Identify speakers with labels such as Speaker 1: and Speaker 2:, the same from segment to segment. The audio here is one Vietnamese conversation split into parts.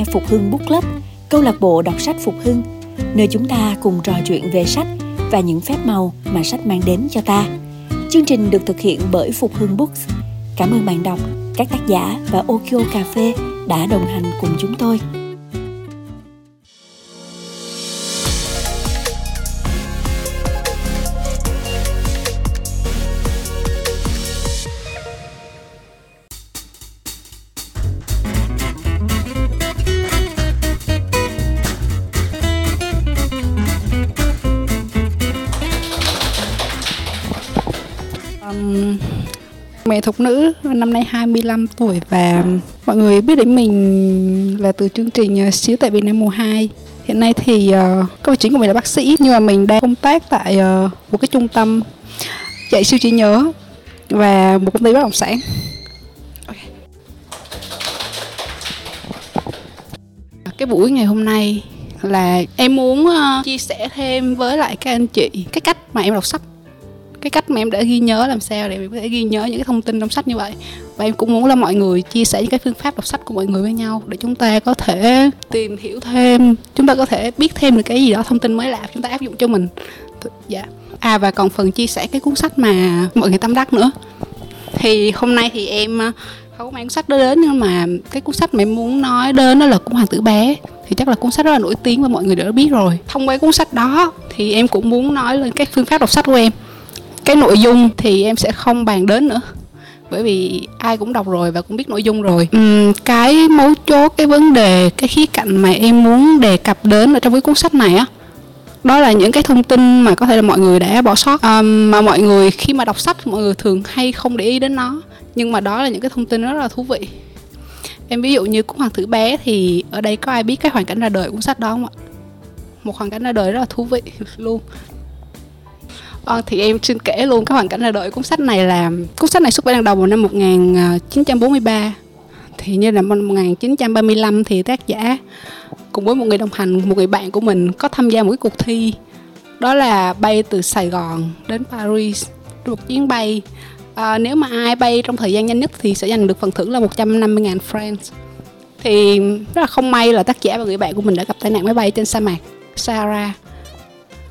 Speaker 1: nghe Phục Hưng Book Club, câu lạc bộ đọc sách Phục Hưng, nơi chúng ta cùng trò chuyện về sách và những phép màu mà sách mang đến cho ta. Chương trình được thực hiện bởi Phục Hưng Books. Cảm ơn bạn đọc, các tác giả và Okio Cà phê đã đồng hành cùng chúng tôi.
Speaker 2: Mẹ thục nữ năm nay 25 tuổi và mọi người biết đến mình là từ chương trình ờ, xíu tại Việt Nam mùa 2 hiện nay thì ờ, uh, công việc chính của mình là bác sĩ nhưng mà mình đang công tác tại uh, một cái trung tâm dạy siêu trí nhớ và một công ty bất động sản. Cái buổi ngày hôm nay là em muốn uh, chia sẻ thêm với lại các anh chị cái cách mà em đọc sách cái cách mà em đã ghi nhớ làm sao để em có thể ghi nhớ những cái thông tin trong sách như vậy. Và em cũng muốn là mọi người chia sẻ những cái phương pháp đọc sách của mọi người với nhau để chúng ta có thể tìm hiểu thêm, chúng ta có thể biết thêm được cái gì đó, thông tin mới lạ chúng ta áp dụng cho mình. Dạ. À và còn phần chia sẻ cái cuốn sách mà mọi người tâm đắc nữa. Thì hôm nay thì em à, không có mang cuốn sách đó đến nhưng mà cái cuốn sách mà em muốn nói đến đó là cuốn hoàng tử bé. Thì chắc là cuốn sách rất là nổi tiếng và mọi người đã biết rồi. Thông qua cuốn sách đó thì em cũng muốn nói lên cái phương pháp đọc sách của em cái nội dung thì em sẽ không bàn đến nữa. Bởi vì ai cũng đọc rồi và cũng biết nội dung rồi. Uhm, cái mấu chốt cái vấn đề cái khía cạnh mà em muốn đề cập đến ở trong cái cuốn sách này á đó là những cái thông tin mà có thể là mọi người đã bỏ sót. Um, mà mọi người khi mà đọc sách mọi người thường hay không để ý đến nó. Nhưng mà đó là những cái thông tin rất là thú vị. Em ví dụ như cuốn hoàng tử bé thì ở đây có ai biết cái hoàn cảnh ra đời của cuốn sách đó không ạ? Một hoàn cảnh ra đời rất là thú vị luôn. Ờ, thì em xin kể luôn cái hoàn cảnh ra đời cuốn sách này là cuốn sách này xuất bản đầu vào năm 1943 ờ, thì như là năm 1935 thì tác giả cùng với một người đồng hành một người bạn của mình có tham gia một cái cuộc thi đó là bay từ Sài Gòn đến Paris một chuyến bay. À, nếu mà ai bay trong thời gian nhanh nhất thì sẽ giành được phần thưởng là 150.000 francs. Thì rất là không may là tác giả và người bạn của mình đã gặp tai nạn máy bay trên sa mạc Sahara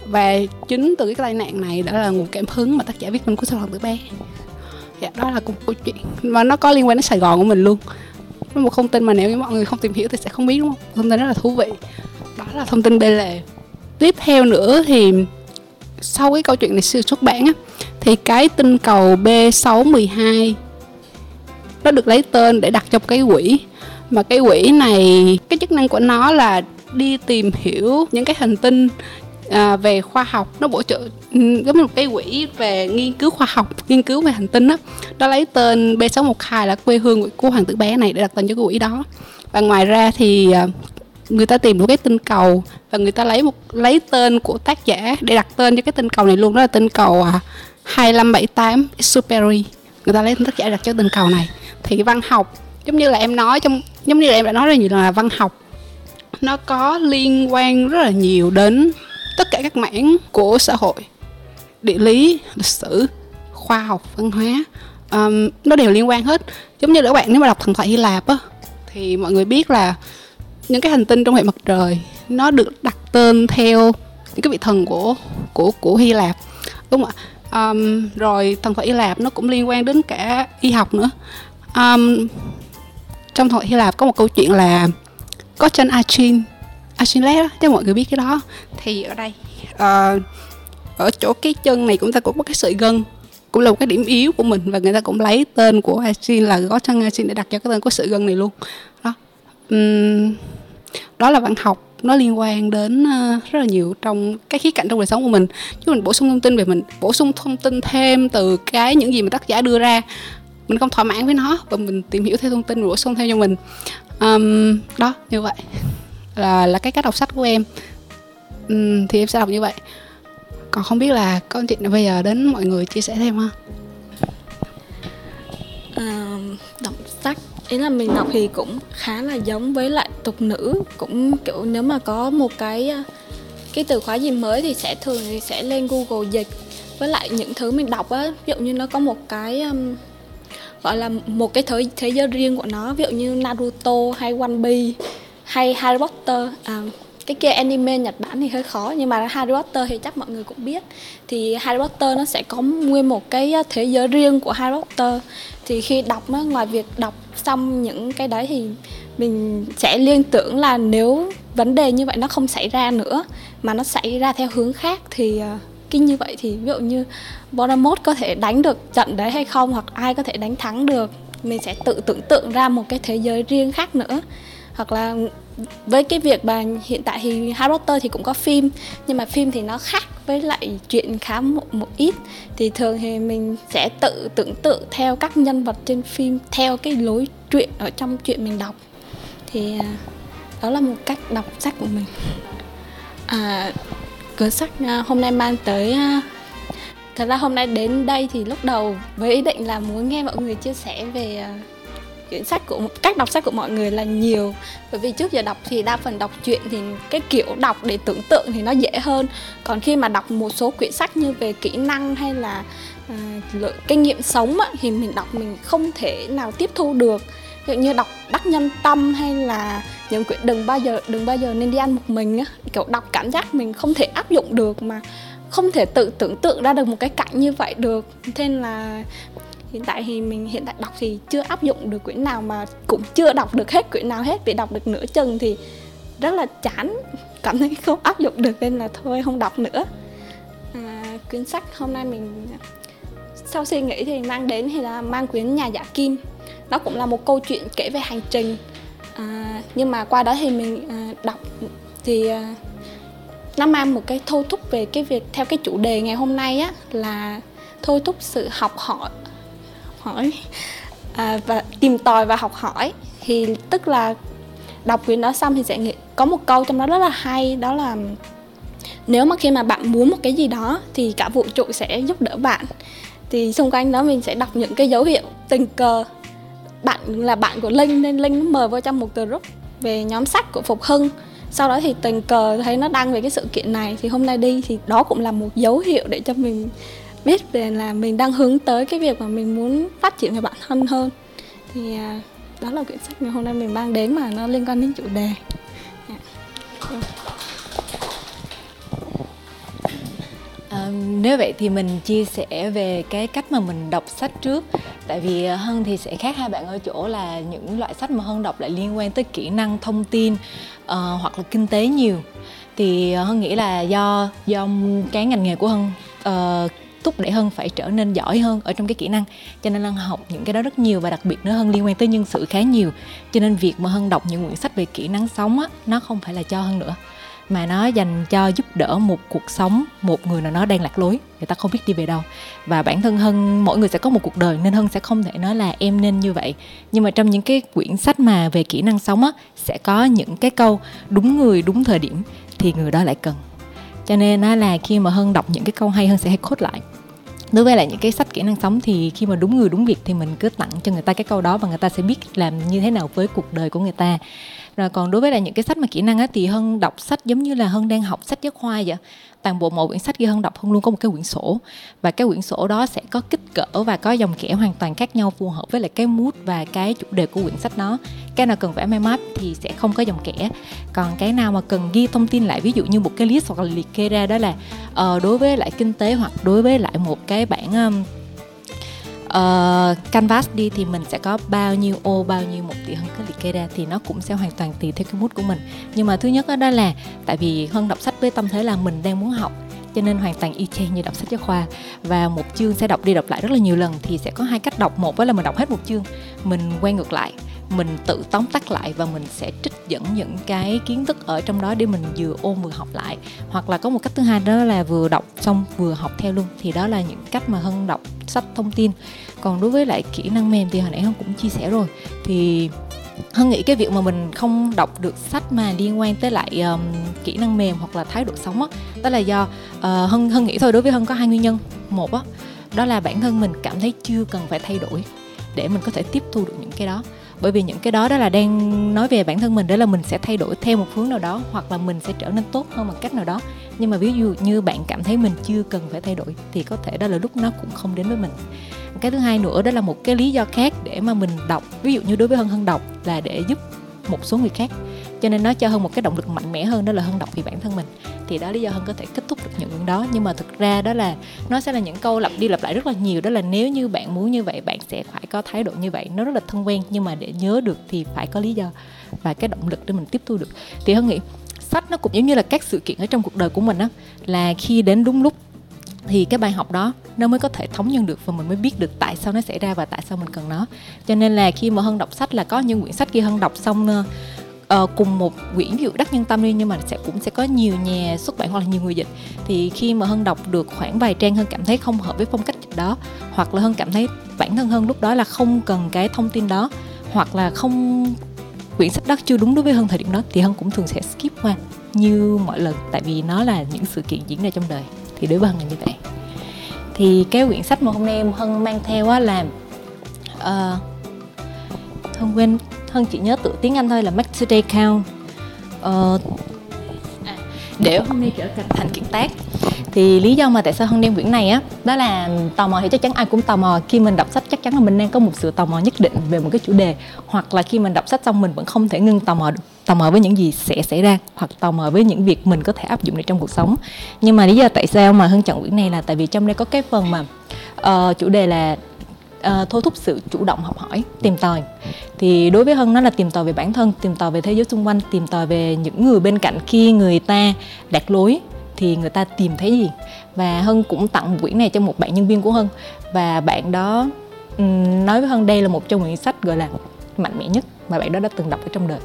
Speaker 2: và chính từ cái tai nạn này đã là nguồn cảm hứng mà tác giả viết nên cuốn sách hoàng tử bé. Dạ đó là một câu chuyện. Mà nó có liên quan đến sài gòn của mình luôn. Nó một thông tin mà nếu như mọi người không tìm hiểu thì sẽ không biết, đúng không? Thông tin rất là thú vị. Đó là thông tin bên lề tiếp theo nữa thì sau cái câu chuyện này xuất bản á, thì cái tinh cầu B612 nó được lấy tên để đặt trong cái quỹ. Mà cái quỹ này, cái chức năng của nó là đi tìm hiểu những cái hành tinh à, về khoa học nó bổ trợ ừ, giống như một cái quỹ về nghiên cứu khoa học nghiên cứu về hành tinh đó nó lấy tên B612 là quê hương của hoàng tử bé này để đặt tên cho cái quỹ đó. Và ngoài ra thì à, người ta tìm được cái tinh cầu và người ta lấy một lấy tên của tác giả để đặt tên cho cái tinh cầu này luôn đó là tinh cầu à, 2578 Superi người ta lấy tên tác giả đặt cho tinh cầu này. Thì văn học giống như là em nói trong giống như là em đã nói rất nhiều là văn học nó có liên quan rất là nhiều đến tất cả các mảng của xã hội. Địa lý lịch sử khoa học văn hóa um, nó đều liên quan hết. Giống như các bạn nếu mà đọc thần thoại hy lạp á thì mọi người biết là những cái hành tinh trong hệ mặt trời nó được đặt tên theo những cái vị thần của của của hy lạp. Đúng không ạ? Um, rồi thần thoại hy lạp nó cũng liên quan đến cả y học nữa. Um, trong thần thoại hy lạp có một câu chuyện là có chân achin Achilles đó, cho mọi người biết cái đó. Thì ở đây uh, ở chỗ cái chân này cũng ta cũng có cái sợi gân cũng là một cái điểm yếu của mình và người ta cũng lấy tên của Achilles là gót chân Achilles để đặt cho cái tên của sợi gân này luôn. Đó. Um, đó là văn học nó liên quan đến uh, rất là nhiều trong cái khía cạnh trong đời sống của mình. Chứ mình bổ sung thông tin về mình bổ sung thông tin thêm từ cái những gì mà tác giả đưa ra mình không thỏa mãn với nó và mình tìm hiểu thêm thông tin bổ sung thêm cho mình. Um, đó như vậy là là cái cách đọc sách của em. Uhm, thì em sẽ đọc như vậy. Còn không biết là có chị bây giờ đến mọi người chia sẻ thêm không
Speaker 3: à, đọc sách ý là mình đọc thì cũng khá là giống với lại tục nữ cũng kiểu nếu mà có một cái à, cái từ khóa gì mới thì sẽ thường thì sẽ lên google dịch. Với lại những thứ mình đọc á ví dụ như nó có một cái um, gọi là một cái thế thế giới riêng của nó. Ví dụ như Naruto hay One Piece hay Harry Potter. À, cái kia anime Nhật Bản thì hơi khó nhưng mà Harry Potter thì chắc mọi người cũng biết. Thì Harry Potter nó sẽ có nguyên một cái thế giới riêng của Harry Potter. Thì khi đọc nó ngoài việc đọc xong những cái đấy thì mình sẽ liên tưởng là nếu vấn đề như vậy nó không xảy ra nữa mà nó xảy ra theo hướng khác thì à, kinh như vậy thì ví dụ như Voldemort có thể đánh được trận đấy hay không hoặc ai có thể đánh thắng được mình sẽ tự tưởng tượng ra một cái thế giới riêng khác nữa hoặc là với cái việc mà hiện tại thì Harry Potter thì cũng có phim nhưng mà phim thì nó khác với lại chuyện khá một, một ít. Thì thường thì mình sẽ tự tưởng tượng theo các nhân vật trên phim theo cái lối truyện ở trong chuyện mình đọc. Thì à, đó là một cách đọc sách của mình. À, cuốn sách à, hôm nay mang tới à, thật ra hôm nay đến đây thì lúc đầu với ý định là muốn nghe mọi người chia sẻ về quyển sách của cách đọc sách của mọi người là nhiều. Bởi vì trước giờ đọc thì đa phần đọc truyện thì cái kiểu đọc để tưởng tượng thì nó dễ hơn. Còn khi mà đọc một số quyển sách như về kỹ năng hay là à, uh, kinh nghiệm sống á, thì mình đọc mình không thể nào tiếp thu được. Ví dụ như đọc đắc nhân tâm hay là những quyển đừng bao giờ đừng bao giờ nên đi ăn một mình á kiểu đọc cảm giác mình không thể áp dụng được mà không thể tự tưởng tượng ra được một cái cảnh như vậy được. Nên là hiện tại thì mình hiện tại đọc thì chưa áp dụng được quyển nào mà cũng chưa đọc được hết quyển nào hết vì đọc được nửa chừng thì rất là chán cảm thấy không áp dụng được nên là thôi không đọc nữa. À, quyển sách hôm nay mình sau suy nghĩ thì mang đến thì là mang quyển nhà giả kim. Nó cũng là một câu chuyện kể về hành trình. À, nhưng mà qua đó thì mình à, đọc thì à, nó mang một cái thôi thúc về cái việc theo cái chủ đề ngày hôm nay á là thôi thúc sự học hỏi hỏi à, và tìm tòi và học hỏi. Thì tức là đọc quyển đó xong thì sẽ nghĩ có một câu trong đó rất là hay đó là nếu mà khi mà bạn muốn một cái gì đó thì cả vũ trụ sẽ giúp đỡ bạn. Thì xung quanh đó mình sẽ đọc những cái dấu hiệu tình cờ. Bạn là bạn của linh nên linh mời vào trong một group về nhóm sách của phục hưng. Sau đó thì tình cờ thấy nó đăng về cái sự kiện này thì hôm nay đi thì đó cũng là một dấu hiệu để cho mình biết về là mình đang hướng tới cái việc mà mình muốn phát triển về bản thân hơn. Thì à, đó là quyển sách ngày hôm nay mình mang đến mà nó liên quan đến chủ đề.
Speaker 4: À, nếu vậy thì mình chia sẻ về cái cách mà mình đọc sách trước. Tại vì à, hân thì sẽ khác hai bạn ở chỗ là những loại sách mà hân đọc lại liên quan tới kỹ năng thông tin uh, hoặc là kinh tế nhiều. Thì à, hân nghĩ là do do cái ngành nghề của hân uh, thúc đẩy hơn phải trở nên giỏi hơn ở trong cái kỹ năng. Cho nên hân học những cái đó rất nhiều và đặc biệt nữa hơn liên quan tới nhân sự khá nhiều. Cho nên việc mà hân đọc những quyển sách về kỹ năng sống á, nó không phải là cho hơn nữa, mà nó dành cho giúp đỡ một cuộc sống, một người nào đó đang lạc lối, người ta không biết đi về đâu. Và bản thân hân, mỗi người sẽ có một cuộc đời nên hân sẽ không thể nói là em nên như vậy. Nhưng mà trong những cái quyển sách mà về kỹ năng sống á, sẽ có những cái câu, đúng người, đúng thời điểm thì người đó lại cần cho nên là khi mà hân đọc những cái câu hay hơn sẽ hay cốt lại. Đối với lại những cái sách kỹ năng sống thì khi mà đúng người đúng việc thì mình cứ tặng cho người ta cái câu đó và người ta sẽ biết làm như thế nào với cuộc đời của người ta. Rồi còn đối với lại những cái sách mà kỹ năng á thì hân đọc sách giống như là hân đang học sách giáo khoa vậy toàn bộ mỗi quyển sách ghi hơn đọc hơn luôn có một cái quyển sổ. Và cái quyển sổ đó sẽ có kích cỡ và có dòng kẻ hoàn toàn khác nhau phù hợp với lại cái mood và cái chủ đề của quyển sách đó. Cái nào cần vẽ mind map thì sẽ không có dòng kẻ còn cái nào mà cần ghi thông tin lại ví dụ như một cái list hoặc là liệt kê ra đó là uh, đối với lại kinh tế hoặc đối với lại một cái bản um, uh, canvas đi thì mình sẽ có bao nhiêu ô bao nhiêu mục thì hân cứ liệt kê ra thì nó cũng sẽ hoàn toàn tùy theo cái mood của mình. Nhưng mà thứ nhất đó, đó là tại vì hân đọc sách với tâm thế là mình đang muốn học cho nên hoàn toàn y chang như đọc sách giáo khoa. Và một chương sẽ đọc đi đọc lại rất là nhiều lần thì sẽ có hai cách đọc. Một đó là mình đọc hết một chương mình quay ngược lại mình tự tóm tắt lại và mình sẽ trích dẫn những cái kiến thức ở trong đó để mình vừa ôn vừa học lại. Hoặc là có một cách thứ hai đó là vừa đọc xong vừa học theo luôn. Thì đó là những cách mà hân đọc sách thông tin. Còn đối với lại kỹ năng mềm thì hồi nãy hân cũng chia sẻ rồi. Thì hân nghĩ cái việc mà mình không đọc được sách mà liên quan tới lại um, kỹ năng mềm hoặc là thái độ sống á đó là do uh, hân hân nghĩ thôi. Đối với hân có hai nguyên nhân. Một á đó là bản thân mình cảm thấy chưa cần phải thay đổi để mình có thể tiếp thu được những cái đó bởi vì những cái đó đó là đang nói về bản thân mình, đó là mình sẽ thay đổi theo một hướng nào đó, hoặc là mình sẽ trở nên tốt hơn bằng cách nào đó. Nhưng mà ví dụ như bạn cảm thấy mình chưa cần phải thay đổi, thì có thể đó là lúc nó cũng không đến với mình. Cái thứ hai nữa, đó là một cái lý do khác để mà mình đọc. Ví dụ như đối với hân hân đọc là để giúp một số người khác cho nên nó cho hơn một cái động lực mạnh mẽ hơn, đó là hơn đọc vì bản thân mình. Thì đó lý do hơn có thể kết thúc được những quyển đó. Nhưng mà thực ra đó là nó sẽ là những câu lặp đi lặp lại rất là nhiều. Đó là nếu như bạn muốn như vậy, bạn sẽ phải có thái độ như vậy. Nó rất là thân quen, nhưng mà để nhớ được thì phải có lý do và cái động lực để mình tiếp thu được. Thì hơn nghĩ sách nó cũng giống như là các sự kiện ở trong cuộc đời của mình á, là khi đến đúng lúc thì cái bài học đó nó mới có thể thống nhân được và mình mới biết được tại sao nó xảy ra và tại sao mình cần nó. Cho nên là khi mà hân đọc sách là có những quyển sách kia hân đọc xong uh, cùng một quyển ví dụ đắc nhân tâm đi nhưng mà sẽ cũng sẽ có nhiều nhà xuất bản hoặc là nhiều người dịch. Thì khi mà hân đọc được khoảng vài trang hơn cảm thấy không hợp với phong cách dịch đó hoặc là hơn cảm thấy bản thân hơn lúc đó là không cần cái thông tin đó hoặc là không quyển sách đó chưa đúng đối với hơn thời điểm đó thì hân cũng thường sẽ skip qua như mọi lần tại vì nó là những sự kiện diễn ra trong đời. Thì đối với hân là như vậy. Thì cái quyển sách mà hôm nay em hân mang theo á là uh, hân quên hân chỉ nhớ tự tiếng anh thôi là make today count. Uh, để hôm nay trở thành kiện tác. Thì lý do mà tại sao hân đem quyển này á đó là tò mò thì chắc chắn ai cũng tò mò khi mình đọc sách chắc chắn là mình đang có một sự tò mò nhất định về một cái chủ đề hoặc là khi mình đọc sách xong mình vẫn không thể ngưng tò mò được tò mò với những gì sẽ xảy ra hoặc tò mò với những việc mình có thể áp dụng được trong cuộc sống. Nhưng mà lý do tại sao mà hân chọn quyển này là tại vì trong đây có cái phần mà uh, chủ đề là uh, thôi thúc sự chủ động học hỏi tìm tòi. Thì đối với hân nó là tìm tòi về bản thân tìm tòi về thế giới xung quanh tìm tòi về những người bên cạnh khi người ta đạt lối thì người ta tìm thấy gì. Và hân cũng tặng quyển này cho một bạn nhân viên của hân. Và bạn đó um, nói với hân đây là một trong những sách gọi là mạnh mẽ nhất mà bạn đó đã từng đọc ở trong đời.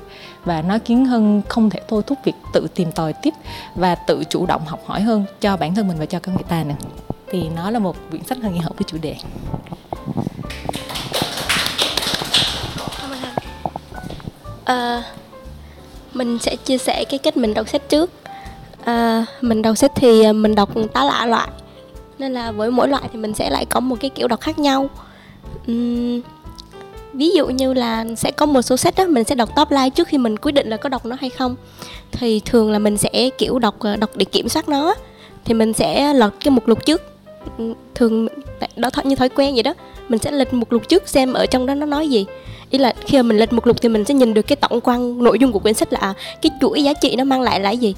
Speaker 4: Và nó khiến hân không thể thôi thúc việc tự tìm tòi tiếp và tự chủ động học hỏi hơn cho bản thân mình và cho các người ta nữa thì nó là một quyển sách hơi hợp với chủ đề.
Speaker 5: À, mình sẽ chia sẻ cái cách mình đọc sách trước. À, mình đọc sách thì mình đọc tá lạ loại nên là với mỗi loại thì mình sẽ lại có một cái kiểu đọc khác nhau. Uhm, ví dụ như là sẽ có một số sách đó mình sẽ đọc top line trước khi mình quyết định là có đọc nó hay không. Thì thường là mình sẽ kiểu đọc ờ, đọc để kiểm soát nó thì mình sẽ lật cái mục lục trước thường đó như thói quen vậy đó mình sẽ lật mục lục trước xem ở trong đó nó nói gì. Ý là khi mà mình lật mục lục thì mình sẽ nhìn được cái tổng quan nội dung của quyển sách là à, cái chuỗi giá trị nó mang lại là gì.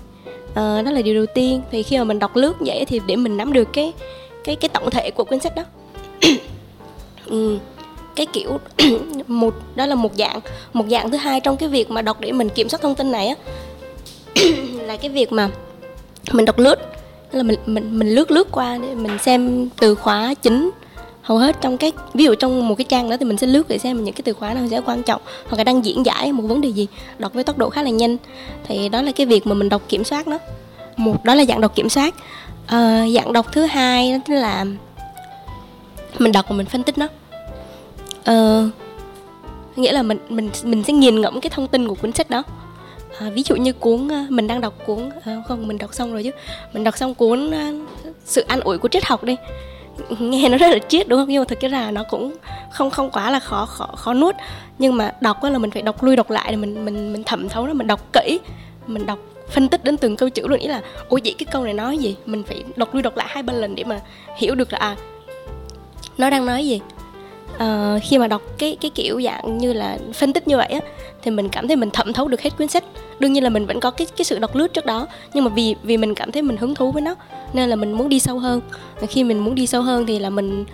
Speaker 5: À, đó là điều đầu tiên. Thì khi mà mình đọc lướt vậy thì để mình nắm được cái cái cái tổng thể của cuốn sách đó. Ừ, cái kiểu một đó là một dạng. Một dạng thứ hai trong cái việc mà đọc để mình kiểm soát thông tin này á là cái việc mà mình đọc lướt là mình mình mình lướt lướt qua để mình xem từ khóa chính. Hầu hết trong cái ví dụ trong một cái trang đó thì mình sẽ lướt để xem những cái từ khóa nào sẽ quan trọng hoặc là đang diễn giải một vấn đề gì đọc với tốc độ khá là nhanh. Thì đó là cái việc mà mình đọc kiểm soát nó một đó là dạng đọc kiểm soát. À, dạng đọc thứ hai đó là mình đọc và mình phân tích nó. À, nghĩa là mình mình mình sẽ nghiền ngẫm cái thông tin của cuốn sách đó à, ví dụ như cuốn à, mình đang đọc cuốn à, không mình đọc xong rồi chứ. Mình đọc xong cuốn à, sự an ủi của triết học đi. Nghe nó rất là triết đúng không? Nhưng mà thực ra là nó cũng không không quá là khó khó khó nuốt. Nhưng mà đọc là mình phải đọc lui đọc lại để mình mình mình thẩm thấu nó mình đọc kỹ. Mình đọc phân tích đến từng câu chữ luôn. Ý là ôi vậy cái câu này nói gì? Mình phải đọc lui đọc lại hai ba lần để mà hiểu được là à nó đang nói gì. À, khi mà đọc cái cái kiểu dạng như là phân tích như vậy á thì mình cảm thấy mình thẩm thấu được hết cuốn sách đương nhiên là mình vẫn có cái cái sự đọc lướt trước đó, nhưng mà vì vì mình cảm thấy mình hứng thú với nó, nên là mình muốn đi sâu hơn. Và khi mình muốn đi sâu hơn thì là mình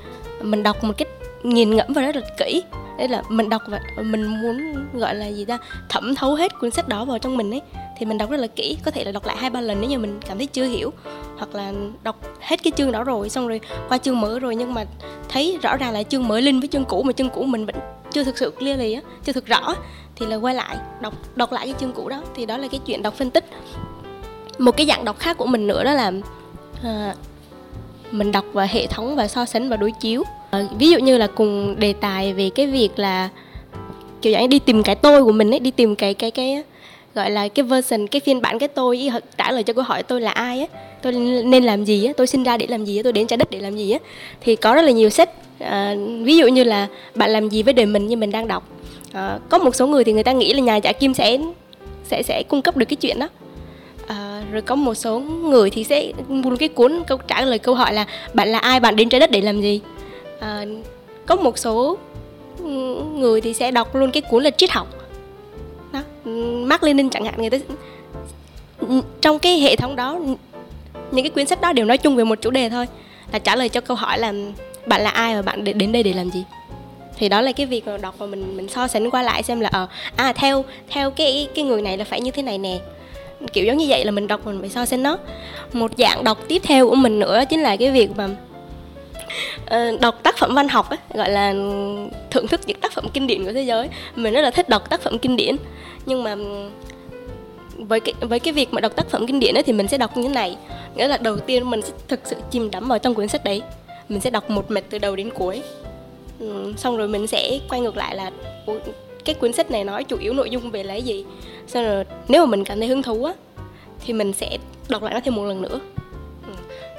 Speaker 5: mình đọc một cách nghiền ngẫm và rất là kỹ. Đấy là mình đọc và mình muốn, gọi là gì ta, thẩm thấu hết cuốn sách đó vào trong mình ấy, thì mình đọc rất là kỹ. Có thể là đọc lại hai, ba lần nếu như mình cảm thấy chưa hiểu, hoặc là đọc hết cái chương đó rồi, xong rồi qua chương mới rồi, nhưng mà thấy rõ ràng là chương mới linh với chương cũ, mà chương cũ mình vẫn chưa thực sự clear lì á, chưa thực rõ thì là quay lại đọc đọc lại cái chương cũ đó. Thì đó là cái chuyện đọc phân tích. Một cái dạng đọc khác của mình nữa đó là à, mình đọc và hệ thống và so sánh và đối chiếu. À, ví dụ như là cùng đề tài về cái việc là kiểu dạng đi tìm cái tôi của mình ấy đi tìm cái cái cái gọi là cái version cái phiên bản cái tôi trả lời cho câu hỏi tôi là ai á tôi nên làm gì á tôi sinh ra để làm gì á tôi đến trái đất để làm gì á. Thì có rất là nhiều sách à, ví dụ như là bạn làm gì với đời mình như mình đang đọc à, có một số người thì người ta nghĩ là nhà giả kim sẽ sẽ sẽ cung cấp được cái chuyện đó. À, rồi có một số người thì sẽ một cái cuốn câu trả lời câu hỏi là bạn là ai bạn đến trái đất để làm gì? À, có một số người thì sẽ đọc luôn cái cuốn là triết học. Đó Mark Lenin chẳng hạn người ta trong cái hệ thống đó những cái quyển sách đó đều nói chung về một chủ đề thôi là trả lời cho câu hỏi là bạn là ai và bạn đến đây để làm gì? Thì đó là cái việc mà đọc mà mình mình so sánh qua lại xem là ờ à theo theo cái cái người này là phải như thế này nè. Kiểu giống như vậy là mình đọc mình phải so sánh nó. Một dạng đọc tiếp theo của mình nữa chính là cái việc mà uh, đọc tác phẩm văn học ấy, gọi là thưởng thức những tác phẩm kinh điển của thế giới. Mình rất là thích đọc tác phẩm kinh điển. Nhưng mà với cái với cái việc mà đọc tác phẩm kinh điển ấy, thì mình sẽ đọc như thế này. Nghĩa là đầu tiên mình sẽ thực sự chìm đắm vào trong cuốn sách đấy. Mình sẽ đọc một mạch từ đầu đến cuối ừ, xong rồi mình sẽ quay ngược lại là cái cuốn sách này nói chủ yếu nội dung về lấy gì? Xong rồi nếu mà mình cảm thấy hứng thú á thì mình sẽ đọc lại nó thêm một lần nữa. Ừ.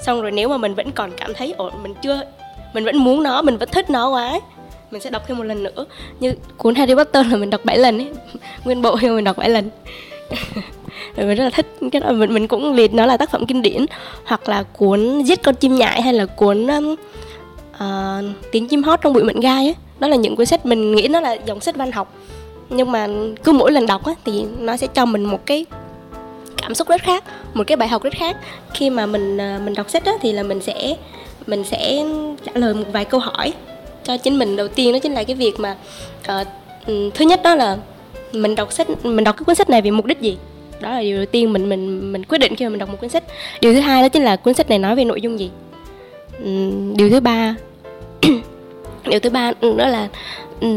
Speaker 5: xong rồi nếu mà mình vẫn còn cảm thấy ổn mình chưa mình vẫn muốn nó mình vẫn thích nó quá mình sẽ đọc thêm một lần nữa. Như cuốn Harry Potter là mình đọc 7 lần ấy nguyên bộ thì mình đọc 7 lần. Rồi mình rất là thích cái đó. Mình mình cũng liệt nó là tác phẩm kinh điển hoặc là cuốn giết con chim nhại hay là cuốn um, uh, tiếng chim hót trong bụi mận gai ấy đó là những cuốn sách mình nghĩ nó là dòng sách văn học. Nhưng mà cứ mỗi lần đọc á, thì nó sẽ cho mình một cái cảm xúc rất khác một cái bài học rất khác. Khi mà mình ờ, mình đọc sách á, thì là mình sẽ mình sẽ trả lời một vài câu hỏi cho chính mình đầu tiên. Đó chính là cái việc mà uh, thứ nhất đó là mình đọc sách mình đọc cái cuốn sách này vì mục đích gì? Đó là điều đầu tiên mình mình mình quyết định khi mà mình đọc một cuốn sách. Điều thứ hai đó chính là cuốn sách này nói về nội dung gì? Ừ, điều thứ ba. Điều thứ ba ừ, đó là ừ,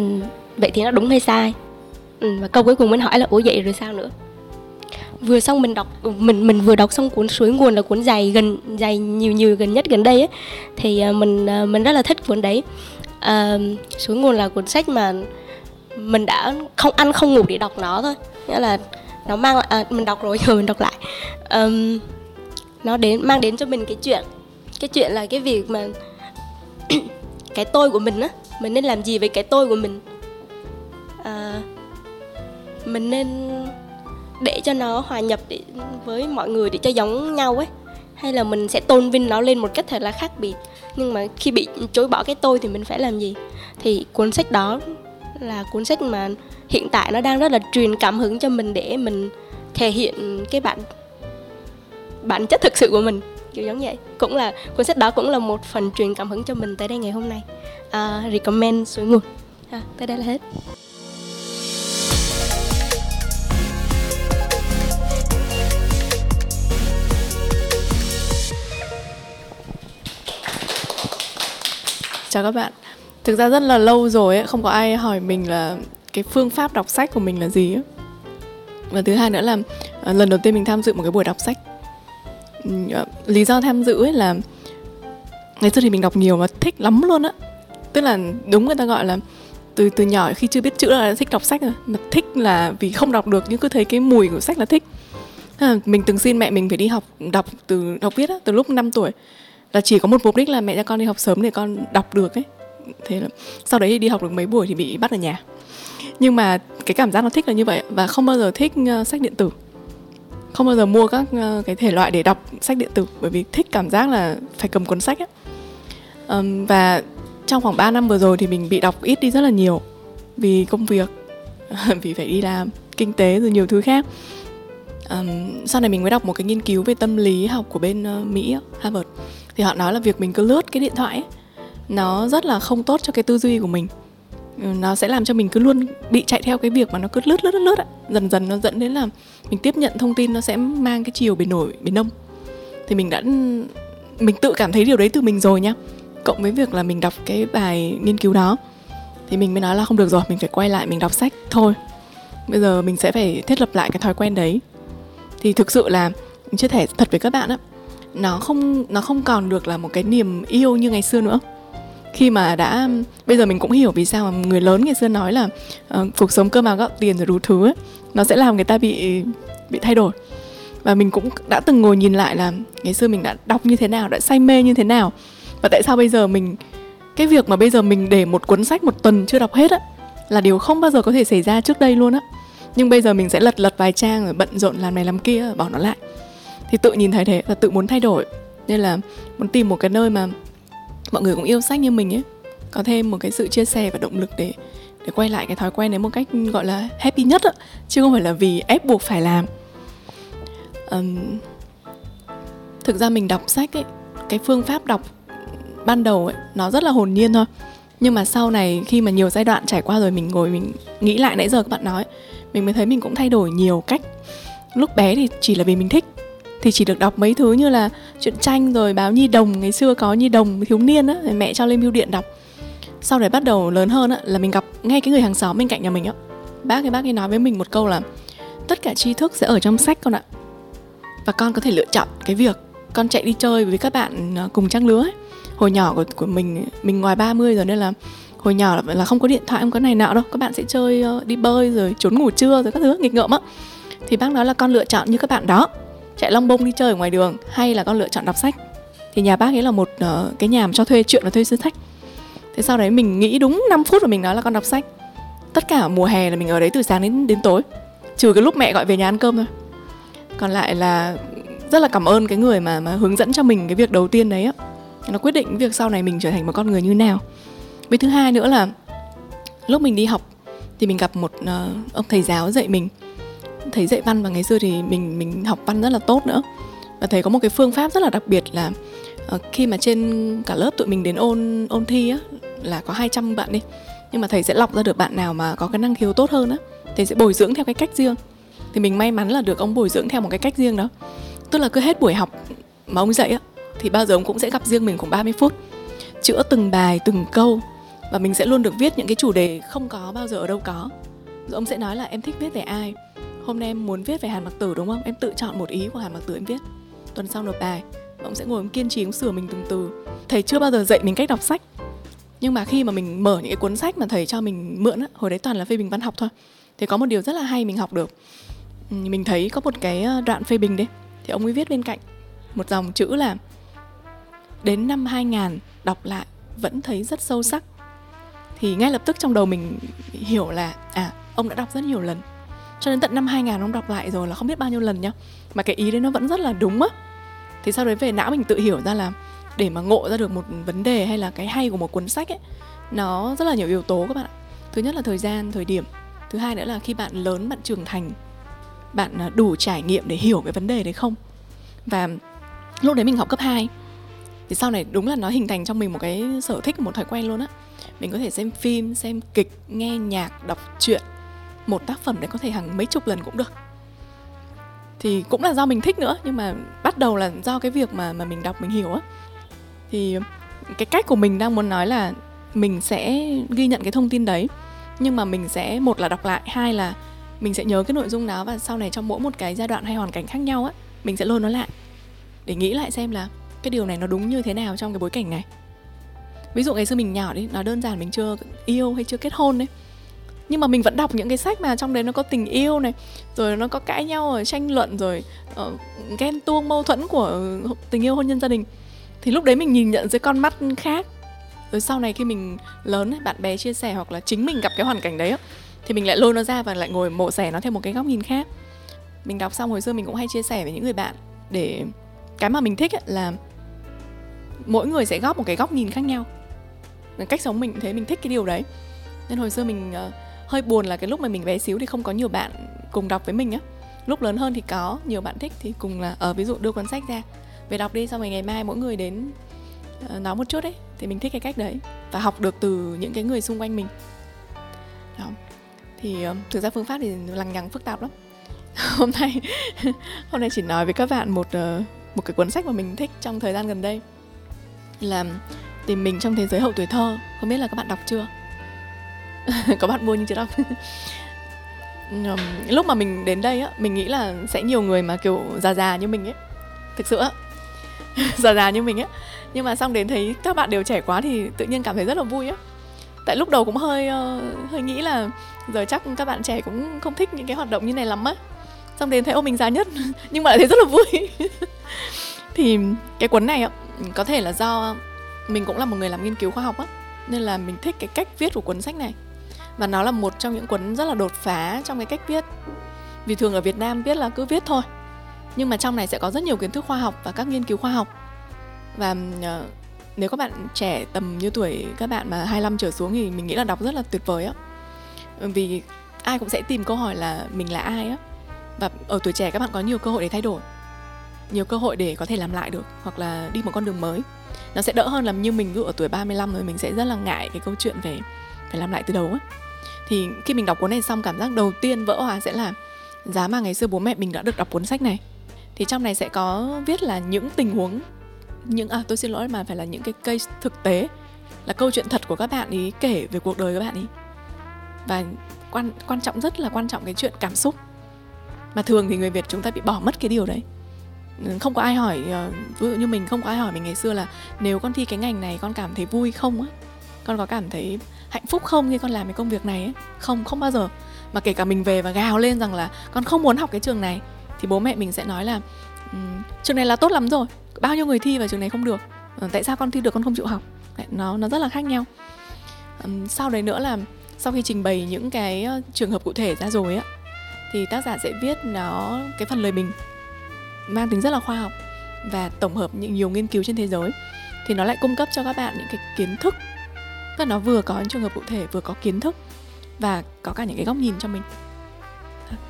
Speaker 5: vậy thì nó đúng hay sai? Và câu cuối cùng mình hỏi là ủa vậy rồi sao nữa? Vừa xong mình đọc mình mình vừa đọc xong cuốn suối nguồn là cuốn dài gần dài nhiều nhiều gần nhất gần đây ấy thì à, mình à, mình rất là thích cuốn đấy. À, suối nguồn là cuốn sách mà mình đã không ăn không ngủ để đọc nó thôi. Nghĩa là nó mang à, mình đọc rồi rồi mình đọc lại. Um, nó đến mang đến cho mình cái chuyện cái chuyện là cái việc mà cái tôi của mình á mình nên làm gì với cái tôi của mình? À, mình nên để cho nó hòa nhập để, với mọi người để cho giống nhau ấy. Hay là mình sẽ tôn vinh nó lên một cách thật là khác biệt. Nhưng mà khi bị chối bỏ cái tôi thì mình phải làm gì? Thì cuốn sách đó là cuốn sách mà hiện tại nó đang rất là truyền cảm hứng cho mình để mình thể hiện cái bản bản chất thực sự của mình kiểu giống vậy. Cũng là cuốn sách đó cũng là một phần truyền cảm hứng cho mình tới đây ngày hôm nay. Uh, recommend suối nguồn. À, tới đây là hết.
Speaker 6: Chào các bạn. Thực ra rất là lâu rồi ấy, không có ai hỏi mình là cái phương pháp đọc sách của mình là gì ấy. và thứ hai nữa là à, lần đầu tiên mình tham dự một cái buổi đọc sách. Ờ, lý do tham dự ấy là ngày xưa thì mình đọc nhiều và thích lắm luôn á. Tức là đúng người ta gọi là từ từ nhỏ khi chưa biết chữ là thích đọc sách rồi mà thích là vì không đọc được nhưng cứ thấy cái mùi của sách là thích. À, mình từng xin mẹ mình phải đi học đọc từ đọc viết á, từ lúc 5 tuổi. Là chỉ có một mục đích là mẹ cho con đi học sớm để con đọc được ấy. Thế là sau đấy thì đi học được mấy buổi thì bị bắt ở nhà. Nhưng mà cái cảm giác nó thích là như vậy và không bao giờ thích uh, sách điện tử không bao giờ mua các uh, cái thể loại để đọc sách điện tử bởi vì thích cảm giác là phải cầm cuốn sách ấy. Um, và trong khoảng 3 năm vừa rồi thì mình bị đọc ít đi rất là nhiều vì công việc vì phải đi làm kinh tế rồi nhiều thứ khác. Um, sau này mình mới đọc một cái nghiên cứu về tâm lý học của bên uh, mỹ harvard. Thì họ nói là việc mình cứ lướt cái điện thoại ấy, nó rất là không tốt cho cái tư duy của mình. Ừ, nó sẽ làm cho mình cứ luôn bị chạy theo cái việc mà nó cứ lướt lướt lướt lướt dần dần nó dẫn đến là mình tiếp nhận thông tin nó sẽ mang cái chiều bề nổi bề nông thì mình đã, mình tự cảm thấy điều đấy từ mình rồi nhá. Cộng với việc là mình đọc cái bài nghiên cứu đó, thì mình mới nói là không được rồi, mình phải quay lại mình đọc sách thôi. Bây giờ mình sẽ phải thiết lập lại cái thói quen đấy. Thì thực sự là, mình chia sẻ thật với các bạn á, nó không nó không còn được là một cái niềm yêu như ngày xưa nữa khi mà đã bây giờ mình cũng hiểu vì sao mà người lớn ngày xưa nói là uh, cuộc sống cơm áo gạo tiền rồi đủ thứ ấy, nó sẽ làm người ta bị bị thay đổi. Và mình cũng đã từng ngồi nhìn lại là ngày xưa mình đã đọc như thế nào đã say mê như thế nào. Và tại sao bây giờ mình cái việc mà bây giờ mình để một cuốn sách một tuần chưa đọc hết á là điều không bao giờ có thể xảy ra trước đây luôn á. Nhưng bây giờ mình sẽ lật lật vài trang rồi bận rộn làm này làm kia bỏ nó lại. Thì tự nhìn thấy thế và tự muốn thay đổi. Nên là muốn tìm một cái nơi mà mọi người cũng yêu sách như mình ấy. Có thêm một cái sự chia sẻ và động lực để để quay lại cái thói quen đấy một cách gọi là happy nhất á chứ không phải là vì ép buộc phải làm. Um, thực ra mình đọc sách ấy cái phương pháp đọc ban đầu ấy nó rất là hồn nhiên thôi. Nhưng mà sau này khi mà nhiều giai đoạn trải qua rồi mình ngồi mình nghĩ lại nãy giờ các bạn nói mình mới thấy mình cũng thay đổi nhiều cách. Lúc bé thì chỉ là vì mình thích thì chỉ được đọc mấy thứ như là chuyện tranh rồi báo nhi đồng ngày xưa có nhi đồng thiếu niên á mẹ cho lên bưu điện đọc. Sau đấy bắt đầu lớn hơn á là mình gặp ngay cái người hàng xóm bên cạnh nhà mình á. Bác ấy bác ấy nói với mình một câu là tất cả tri thức sẽ ở trong sách con ạ. Và con có thể lựa chọn cái việc con chạy đi chơi với các bạn à, cùng trang lứa ấy. hồi nhỏ của của mình mình ngoài 30 rồi nên là hồi nhỏ là, là không có điện thoại không có này nọ đâu. Các bạn sẽ chơi ờ, đi bơi rồi trốn ngủ trưa rồi các thứ nghịch ngợm á. Thì bác nói là con lựa chọn như các bạn đó chạy long bông đi chơi ở ngoài đường hay là con lựa chọn đọc sách. Thì nhà bác ấy là một uh, cái nhà cho thuê chuyện và thuê sư sách thế sau đấy mình nghĩ đúng 5 phút và mình nói là con đọc sách. Tất cả mùa hè là mình ở đấy từ sáng đến đến tối trừ cái lúc mẹ gọi về nhà ăn cơm thôi. Còn lại là rất là cảm ơn cái người mà mà hướng dẫn cho mình cái việc đầu tiên đấy á. Nó quyết định việc sau này mình trở thành một con người như nào. Với thứ hai nữa là lúc mình đi học thì mình gặp một uh, ông thầy giáo dạy mình thầy dạy văn và ngày xưa thì mình mình học văn rất là tốt nữa. Và thầy có một cái phương pháp rất là đặc biệt là uh, khi mà trên cả lớp tụi mình đến ôn ôn thi á là có 200 bạn đi. Nhưng mà thầy sẽ lọc ra được bạn nào mà có cái năng khiếu tốt hơn á thầy sẽ bồi dưỡng theo cái cách riêng. Thì mình may mắn là được ông bồi dưỡng theo một cái cách riêng đó. Tức là cứ hết buổi học mà ông dạy á thì bao giờ ông cũng sẽ gặp riêng mình khoảng 30 phút chữa từng bài từng câu. Và mình sẽ luôn được viết những cái chủ đề không có bao giờ ở đâu có. Rồi ông sẽ nói là em thích viết về ai? Hôm nay em muốn viết về hàn mặc tử đúng không? Em tự chọn một ý của hàn mặc tử em viết. Tuần sau nộp bài và ông sẽ ngồi ông kiên trì, ông sửa mình từng từ. Thầy chưa bao giờ dạy mình cách đọc sách. Nhưng mà khi mà mình mở những cái cuốn sách mà thầy cho mình mượn á, hồi đấy toàn là phê bình văn học thôi. Thì có một điều rất là hay mình học được. Mình thấy có một cái ờ, đoạn phê bình đấy, thì ông ấy viết bên cạnh một dòng chữ là, đến năm 2000 đọc lại, vẫn thấy rất sâu sắc. Thì ngay lập tức trong đầu mình hiểu là à ông đã đọc rất nhiều lần cho đến tận năm 2000 ông đọc lại rồi là không biết bao nhiêu lần nhá. Mà cái ý đấy nó vẫn rất là đúng á. Thì sau đấy về não mình tự hiểu ra là để mà ngộ ra được một vấn đề hay là cái hay của một cuốn sách ấy, nó rất là nhiều yếu tố các bạn ạ. Thứ nhất là thời gian, thời điểm. Thứ hai nữa là khi bạn lớn, bạn trưởng thành, bạn à, đủ trải nghiệm để hiểu cái vấn đề đấy không? Và lúc đấy mình học cấp 2 thì sau này đúng là nó hình thành trong mình một cái sở thích, một thói quen luôn á. Mình có thể xem phim, xem kịch, nghe nhạc, đọc truyện một tác phẩm đấy có thể hàng mấy chục lần cũng được. Thì cũng là do mình thích nữa, nhưng mà bắt đầu là do cái việc mà mà mình đọc, mình hiểu á. Thì cái cách của mình đang muốn nói là mình sẽ ghi nhận cái thông tin đấy, nhưng mà mình sẽ, một là đọc lại, hai là mình sẽ nhớ cái nội dung đó và sau này trong mỗi một cái giai đoạn hay hoàn cảnh khác nhau á, mình sẽ lôi nó lại để nghĩ lại xem là cái điều này nó đúng như thế nào trong cái bối cảnh này. Ví dụ ngày xưa mình nhỏ đi, nó đơn giản mình chưa yêu hay chưa kết hôn đấy nhưng mà mình vẫn đọc những cái sách mà trong đấy nó có tình yêu này rồi nó có cãi nhau rồi tranh luận rồi uh, ghen tuông mâu thuẫn của tình yêu hôn nhân gia đình. Thì lúc đấy mình nhìn nhận dưới con mắt khác. Rồi sau này khi mình lớn bạn bè chia sẻ hoặc là chính mình gặp cái hoàn cảnh đấy thì mình lại lôi nó ra và lại ngồi mổ xẻ nó theo một cái góc nhìn khác. Mình đọc xong hồi xưa mình cũng hay chia sẻ với những người bạn để cái mà mình thích là mỗi người sẽ góp một cái góc nhìn khác nhau. Cách sống mình thấy mình thích cái điều đấy. Nên hồi xưa mình ờ, hơi buồn là cái lúc mà mình bé xíu thì không có nhiều bạn cùng đọc với mình á. Lúc lớn hơn thì có nhiều bạn thích thì cùng là ở uh, ví dụ đưa cuốn sách ra. Về đọc đi xong rồi ngày mai mỗi người đến uh, nói một chút đấy thì mình thích cái cách đấy và học được từ những cái người xung quanh mình. Đó. Thì uh, thực ra phương pháp thì lằng nhằng phức tạp lắm. Hôm nay hôm nay chỉ nói với các bạn một uh, một cái cuốn sách mà mình thích trong thời gian gần đây. Là tìm mình trong thế giới hậu tuổi thơ. Không biết là các bạn đọc chưa? có bạn mua nhưng chưa đọc. Lúc mà mình đến đây á mình nghĩ là sẽ nhiều người mà kiểu già già như mình ấy. Thực sự á. Già già như mình á nhưng mà xong đến thấy các bạn đều trẻ quá thì tự nhiên cảm thấy rất là vui á. Tại lúc đầu cũng hơi uh, hơi nghĩ là giờ chắc các bạn trẻ cũng không thích những cái hoạt động như này lắm á. Xong đến thấy ô mình già nhất nhưng mà lại thấy rất là vui. Thì cái cuốn này á có thể là do mình cũng là một người làm nghiên cứu khoa học á nên là mình thích cái cách viết của cuốn sách này và nó là một trong những cuốn rất là đột phá trong cái cách viết. Vì thường ở Việt Nam viết là cứ viết thôi. Nhưng mà trong này sẽ có rất nhiều kiến thức khoa học và các nghiên cứu khoa học. Và uh, nếu các bạn trẻ tầm như tuổi các bạn mà 25 trở xuống thì mình nghĩ là đọc rất là tuyệt vời á. Vì ai cũng sẽ tìm câu hỏi là mình là ai á. Và ở tuổi trẻ các bạn có nhiều cơ hội để thay đổi. Nhiều cơ hội để có thể làm lại được hoặc là đi một con đường mới. Nó sẽ đỡ hơn là như mình ví dụ ở tuổi 35 rồi mình sẽ rất là ngại cái câu chuyện về phải làm lại từ đầu á thì khi mình đọc cuốn này xong, cảm giác đầu tiên vỡ hòa sẽ là, giá mà ngày xưa bố mẹ mình đã được đọc cuốn sách này. Thì trong này sẽ có viết là những tình huống, những à tôi xin lỗi mà phải là những cái case thực tế, là câu chuyện thật của các bạn ý, kể về cuộc đời các bạn ý. Và quan quan trọng rất là quan trọng cái chuyện cảm xúc. Mà thường thì người Việt chúng ta bị bỏ mất cái điều đấy. Ừ, không có ai hỏi ờ, ví dụ như mình không có ai hỏi mình ngày xưa là, nếu con thi cái ngành này con cảm thấy vui không á? Con có cảm thấy hạnh phúc không khi con làm cái công việc này ấy? Không không bao giờ. Mà kể cả mình về và gào lên rằng là con không muốn học cái trường này thì bố mẹ mình sẽ nói là um, trường này là tốt lắm rồi bao nhiêu người thi vào trường này không được. Ờ, tại sao con thi được con không chịu học? Nó nó rất là khác nhau. Um, sau đấy nữa là sau khi trình bày những cái trường hợp cụ thể ra rồi á thì tác giả sẽ viết nó cái phần lời bình mang tính rất là khoa học và tổng hợp những nhiều nghiên cứu trên thế giới. Thì nó lại cung cấp cho các bạn những cái kiến thức tức là nó vừa có những trường hợp cụ thể vừa có kiến thức và có cả những cái góc nhìn cho mình.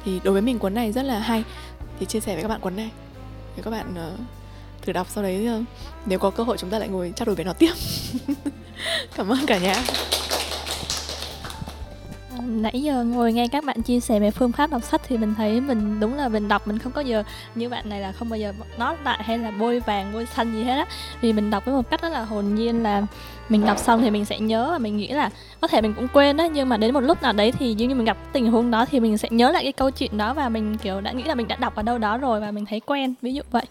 Speaker 6: Thì đối với mình cuốn này rất là hay. Thì chia sẻ với các bạn cuốn này. Để các bạn uh, thử đọc sau đấy uh, nếu có cơ hội chúng ta lại ngồi trao đổi về nó tiếp. Cảm ơn cả nhà
Speaker 7: nãy giờ ngồi nghe các bạn chia sẻ về phương pháp đọc sách thì mình thấy mình đúng là mình đọc mình không có giờ như bạn này là không bao giờ nó lại hay là bôi vàng bôi xanh gì hết á. Vì mình đọc với một cách rất là hồn nhiên là mình đọc xong thì mình sẽ nhớ và mình nghĩ là có thể mình cũng quên đó nhưng mà đến một lúc nào đấy thì như mình gặp tình huống đó thì mình sẽ nhớ lại cái câu chuyện đó và mình kiểu đã nghĩ là mình đã đọc ở đâu đó rồi và mình thấy quen ví dụ vậy.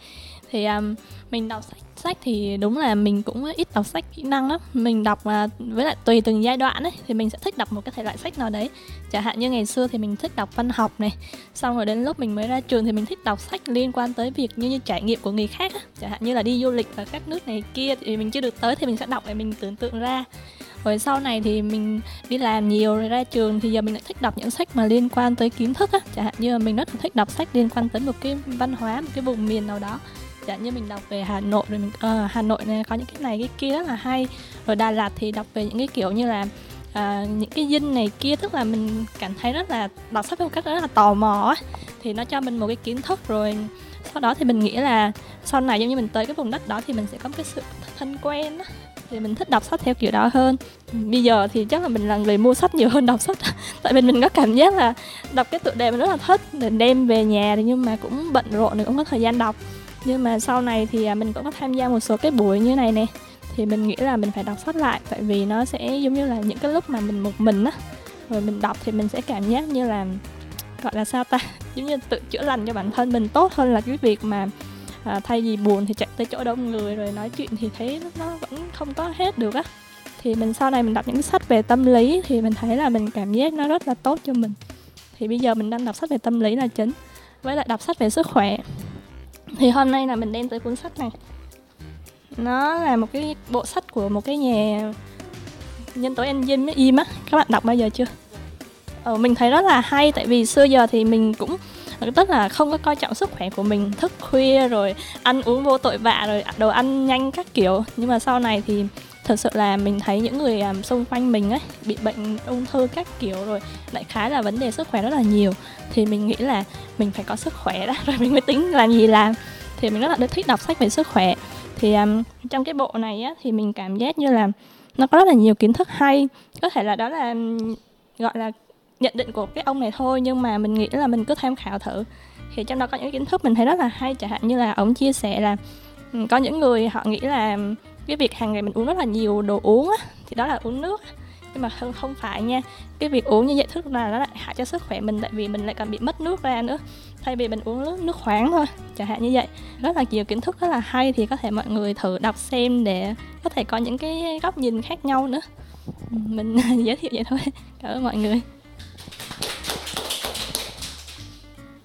Speaker 7: Thì um, mình đọc sách sách thì đúng là mình cũng ít đọc sách kỹ năng lắm. Mình đọc mà với lại tùy từng giai đoạn ấy, thì mình sẽ thích đọc một cái thể loại sách nào đấy. Chẳng hạn như ngày xưa thì mình thích đọc văn học này, xong rồi đến lúc mình mới ra trường thì mình thích đọc sách liên quan tới việc như như trải nghiệm của người khác á. Chẳng hạn như là đi du lịch ở các nước này kia thì mình chưa được tới thì mình sẽ đọc để mình tưởng tượng ra. Rồi sau này thì mình đi làm nhiều rồi ra trường thì giờ mình lại thích đọc những sách mà liên quan tới kiến thức á. Chẳng hạn như là mình rất là thích đọc sách liên quan tới một cái văn hóa, một cái vùng miền nào đó dạ như mình đọc về Hà Nội rồi mình uh, Hà Nội này có những cái này cái kia rất là hay. Rồi Đà Lạt thì đọc về những cái kiểu như là à, những cái dinh này kia tức là mình cảm thấy rất là đọc sách một cách rất là tò mò thì nó cho mình một cái kiến thức rồi sau đó thì mình nghĩ là sau này giống như mình tới cái vùng đất đó thì mình sẽ có một cái sự thân quen đó. thì mình thích đọc sách theo kiểu đó hơn. Bây giờ thì chắc là mình là người mua sách nhiều hơn đọc sách. Tại vì mình có cảm giác là đọc cái tựa đề mình rất là thích để đem về nhà thì nhưng mà cũng bận rộn thì cũng có thời gian đọc nhưng mà sau này thì à, mình cũng có tham gia một số cái buổi như này nè. Thì mình nghĩ là mình phải đọc sách lại tại vì nó sẽ giống như là những cái lúc mà mình một mình á. Rồi mình đọc thì mình sẽ cảm giác như là gọi là sao ta? Giống như tự chữa lành cho bản thân mình tốt hơn là cái việc mà à, thay vì buồn thì chạy tới chỗ đông người rồi nói chuyện thì thấy nó vẫn không có hết được á. Thì mình sau này mình đọc những sách về tâm lý thì mình thấy là mình cảm giác nó rất là tốt cho mình. Thì bây giờ mình đang đọc sách về tâm lý là chính. Với lại đọc sách về sức khỏe thì hôm nay là mình đem tới cuốn sách này. Nó là một cái bộ sách của một cái nhà nhân tố enzyme im á. Các bạn đọc bao giờ chưa? Ờ, mình thấy rất là hay tại vì xưa giờ thì mình cũng ờ, tức là không có coi trọng sức khỏe của mình. Thức khuya rồi ăn uống vô tội vạ rồi đồ ăn nhanh các kiểu. Nhưng mà sau này thì thật sự là mình thấy những người um, xung quanh mình ấy bị bệnh ung thư các kiểu rồi lại khá là vấn đề sức khỏe rất là nhiều thì mình nghĩ là mình phải có sức khỏe đã rồi mình mới tính làm gì làm. Thì mình rất là thích đọc sách về sức khỏe. Thì um, trong cái bộ này á thì mình cảm giác như là nó có rất là nhiều kiến thức hay. Có thể là đó là um, gọi là nhận định của cái ông này thôi nhưng mà mình nghĩ là mình cứ tham khảo thử. Thì trong đó có những kiến thức mình thấy rất là hay chẳng hạn như là ông chia sẻ là có những người họ nghĩ là cái việc hàng ngày mình uống rất là nhiều đồ uống á, thì đó là uống nước. Nhưng mà không không phải nha, cái việc uống như vậy thức là nó lại hại cho sức khỏe mình, tại vì mình lại còn bị mất nước ra nữa. Thay vì mình uống nước nước khoáng thôi, chẳng hạn như vậy. Rất là nhiều kiến thức rất là hay thì có thể mọi người thử đọc xem để có thể có những cái góc nhìn khác nhau nữa. Mình giới thiệu vậy thôi. Cảm ơn mọi người.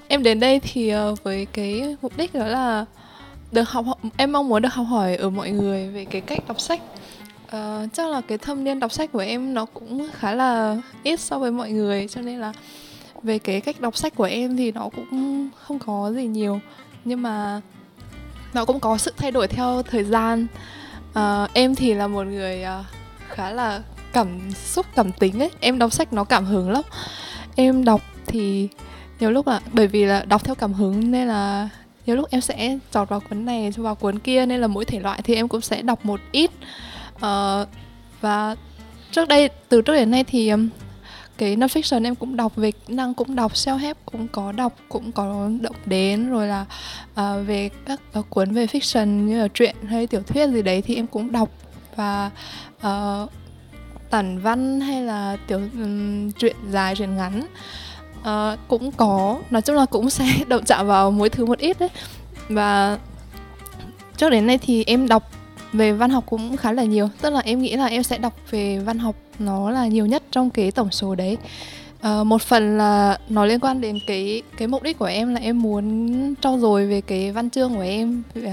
Speaker 8: Em đến đây thì ờ, với cái mục đích đó là được học em mong muốn được học hỏi ở mọi người về cái cách đọc sách. Uh, chắc là cái thâm niên đọc sách của em nó cũng khá là ít so với mọi người cho nên là về cái cách đọc sách của em thì nó cũng không có gì nhiều. Nhưng mà nó cũng có sự thay đổi theo thời gian. Uh, em thì là một người uh, khá là cảm xúc cảm tính ấy. Em đọc sách nó cảm hứng lắm. Em đọc thì nhiều lúc là bởi vì là đọc theo cảm hứng nên là nhiều lúc em sẽ chọt vào cuốn này cho vào cuốn kia nên là mỗi thể loại thì em cũng sẽ đọc một ít. Uh, và trước đây từ trước đến nay thì um, cái nonfiction em cũng đọc về kỹ năng cũng đọc self help cũng có đọc cũng có động đến rồi là uh, về các uh, cuốn về fiction như là truyện hay tiểu thuyết gì đấy thì em cũng đọc. Và uh, tản văn hay là tiểu um, truyện dài truyện ngắn uh, cũng có. Nói chung là cũng sẽ động chạm vào mỗi thứ một ít đấy. Và trước đến nay thì em đọc về văn học cũng khá là nhiều. Tức là em nghĩ là em sẽ đọc về văn học nó là nhiều nhất trong cái tổng số đấy. Uh, một phần là nó liên quan đến cái cái mục đích của em là em muốn trau dồi về cái văn chương của em uh,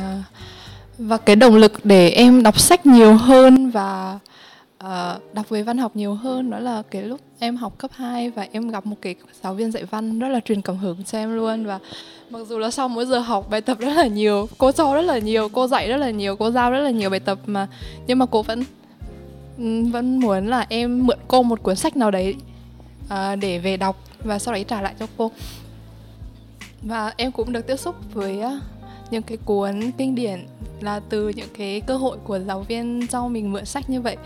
Speaker 8: và cái động lực để em đọc sách nhiều hơn và uh, đọc về văn học nhiều hơn đó là cái lúc em học cấp 2 và em gặp một cái giáo viên dạy văn rất là truyền cảm hứng cho em luôn. Và mặc dù là sau mỗi giờ học bài tập rất là nhiều cô cho rất là nhiều cô dạy rất là nhiều cô giao rất là nhiều bài tập mà nhưng mà cô vẫn vẫn muốn là em mượn cô một cuốn sách nào đấy uh, để về đọc và sau đấy trả lại cho cô. Và em cũng được tiếp xúc với uh, những cái cuốn kinh điển là từ những cái cơ hội của giáo viên cho mình mượn sách như vậy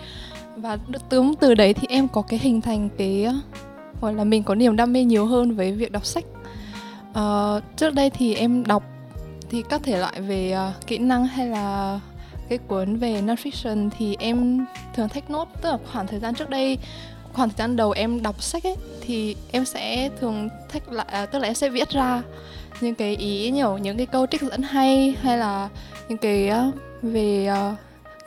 Speaker 8: và từ từ đấy thì em có cái hình thành cái ờ, gọi là mình có niềm đam mê nhiều hơn với việc đọc sách. Uh, trước đây thì em đọc thì các thể loại về uh, kỹ năng hay là cái cuốn về nonfiction thì em thường thách nốt tức là khoảng thời gian trước đây khoảng thời gian đầu em đọc sách ấy thì em sẽ thường thách lại uh, tức là em sẽ viết ra những cái ý nhiều những cái câu trích dẫn hay hay là những cái uh, về uh,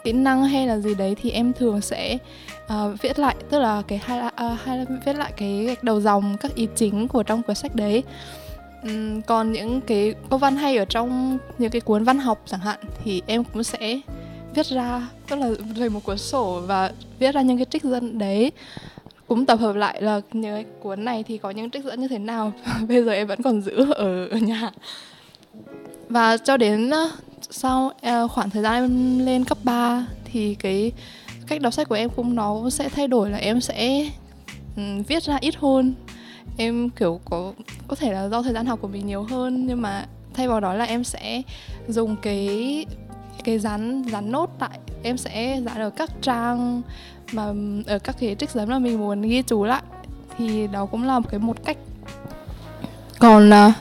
Speaker 8: kỹ năng hay là gì đấy thì em thường sẽ uh, viết lại tức là cái hai uh, hay viết lại cái gạch đầu dòng các ý chính của trong cuốn sách đấy. Um, còn những cái câu văn hay ở trong những cái cuốn văn học chẳng hạn thì em cũng sẽ viết ra tức là về một cuốn sổ và viết ra những cái trích dẫn đấy. Cũng tập hợp lại là những cuốn này thì có những trích dẫn như thế nào? Bây giờ em vẫn còn giữ ở, ở nhà và cho đến sau ờ, khoảng thời gian em lên cấp 3 thì cái cách đọc sách của em cũng nó sẽ thay đổi là em sẽ viết ra ít hơn. Em kiểu có có thể là do thời gian học của mình nhiều hơn nhưng mà thay vào đó là em sẽ dùng cái cái dán dán nốt tại em sẽ dán ở các trang mà ở các cái trích dẫn mà mình muốn ghi chú lại. Thì đó cũng là một cái một cách. Còn uh,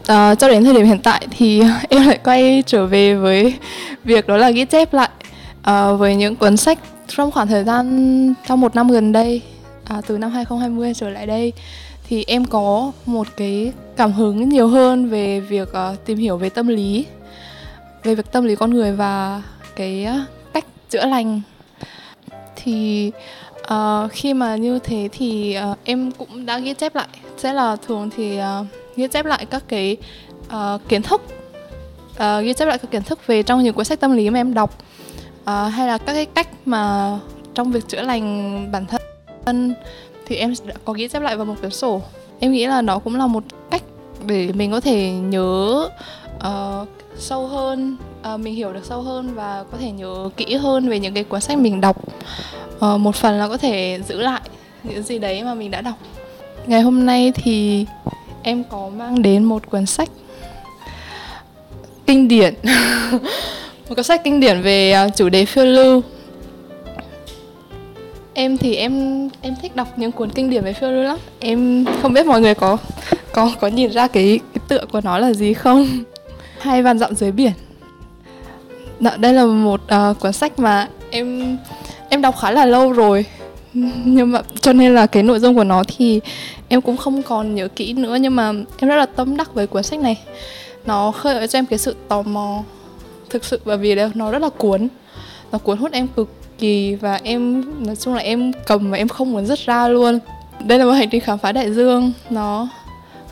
Speaker 8: uh, cho đến thời điểm hiện tại thì em lại quay trở về với việc đó là ghi chép lại uh, với những cuốn sách trong khoảng thời gian trong một năm gần đây uh, từ năm 2020 trở lại đây thì em có một cái cảm hứng nhiều hơn về việc uh, tìm hiểu về tâm lý về việc tâm lý con người và cái uh, cách chữa lành. Thì uh, khi mà như thế thì uh, em cũng đã ghi chép lại. Sẽ là thường thì uh, ghi chép lại các cái uh, kiến thức uh, ghi chép lại các kiến thức về trong những cuốn sách tâm lý mà em đọc uh, hay là các cái cách mà trong việc chữa lành bản thân thì em đã có ghi chép lại vào một cuốn sổ. Em nghĩ là nó cũng là một cách để mình có thể nhớ uh, sâu hơn uh, mình hiểu được sâu hơn và có thể nhớ kỹ hơn về những cái cuốn sách mình đọc. Uh, một phần là có thể giữ lại những gì đấy mà mình đã đọc. Ngày hôm nay thì em có mang đến một cuốn sách kinh điển. Một cuốn sách kinh điển về à, chủ đề phiêu lưu. Em thì em em thích đọc những cuốn kinh điển về phiêu lưu lắm. Em không biết mọi người có có có nhìn ra cái, cái tựa của nó là gì không? Hai vạn dặm dưới biển. Đó, đây là một uh, cuốn sách mà em em đọc khá là lâu rồi. nhưng mà cho nên là cái nội dung của nó thì em cũng không còn nhớ kỹ nữa. Nhưng mà em rất là tâm đắc với cuốn sách này. Nó khơi cho em cái sự tò mò thực sự bởi vì nó rất là cuốn. Nó cuốn hút em cực kỳ và em nói chung là em cầm và em không muốn dứt ra luôn. Đây là một hành trình khám phá đại dương. Nó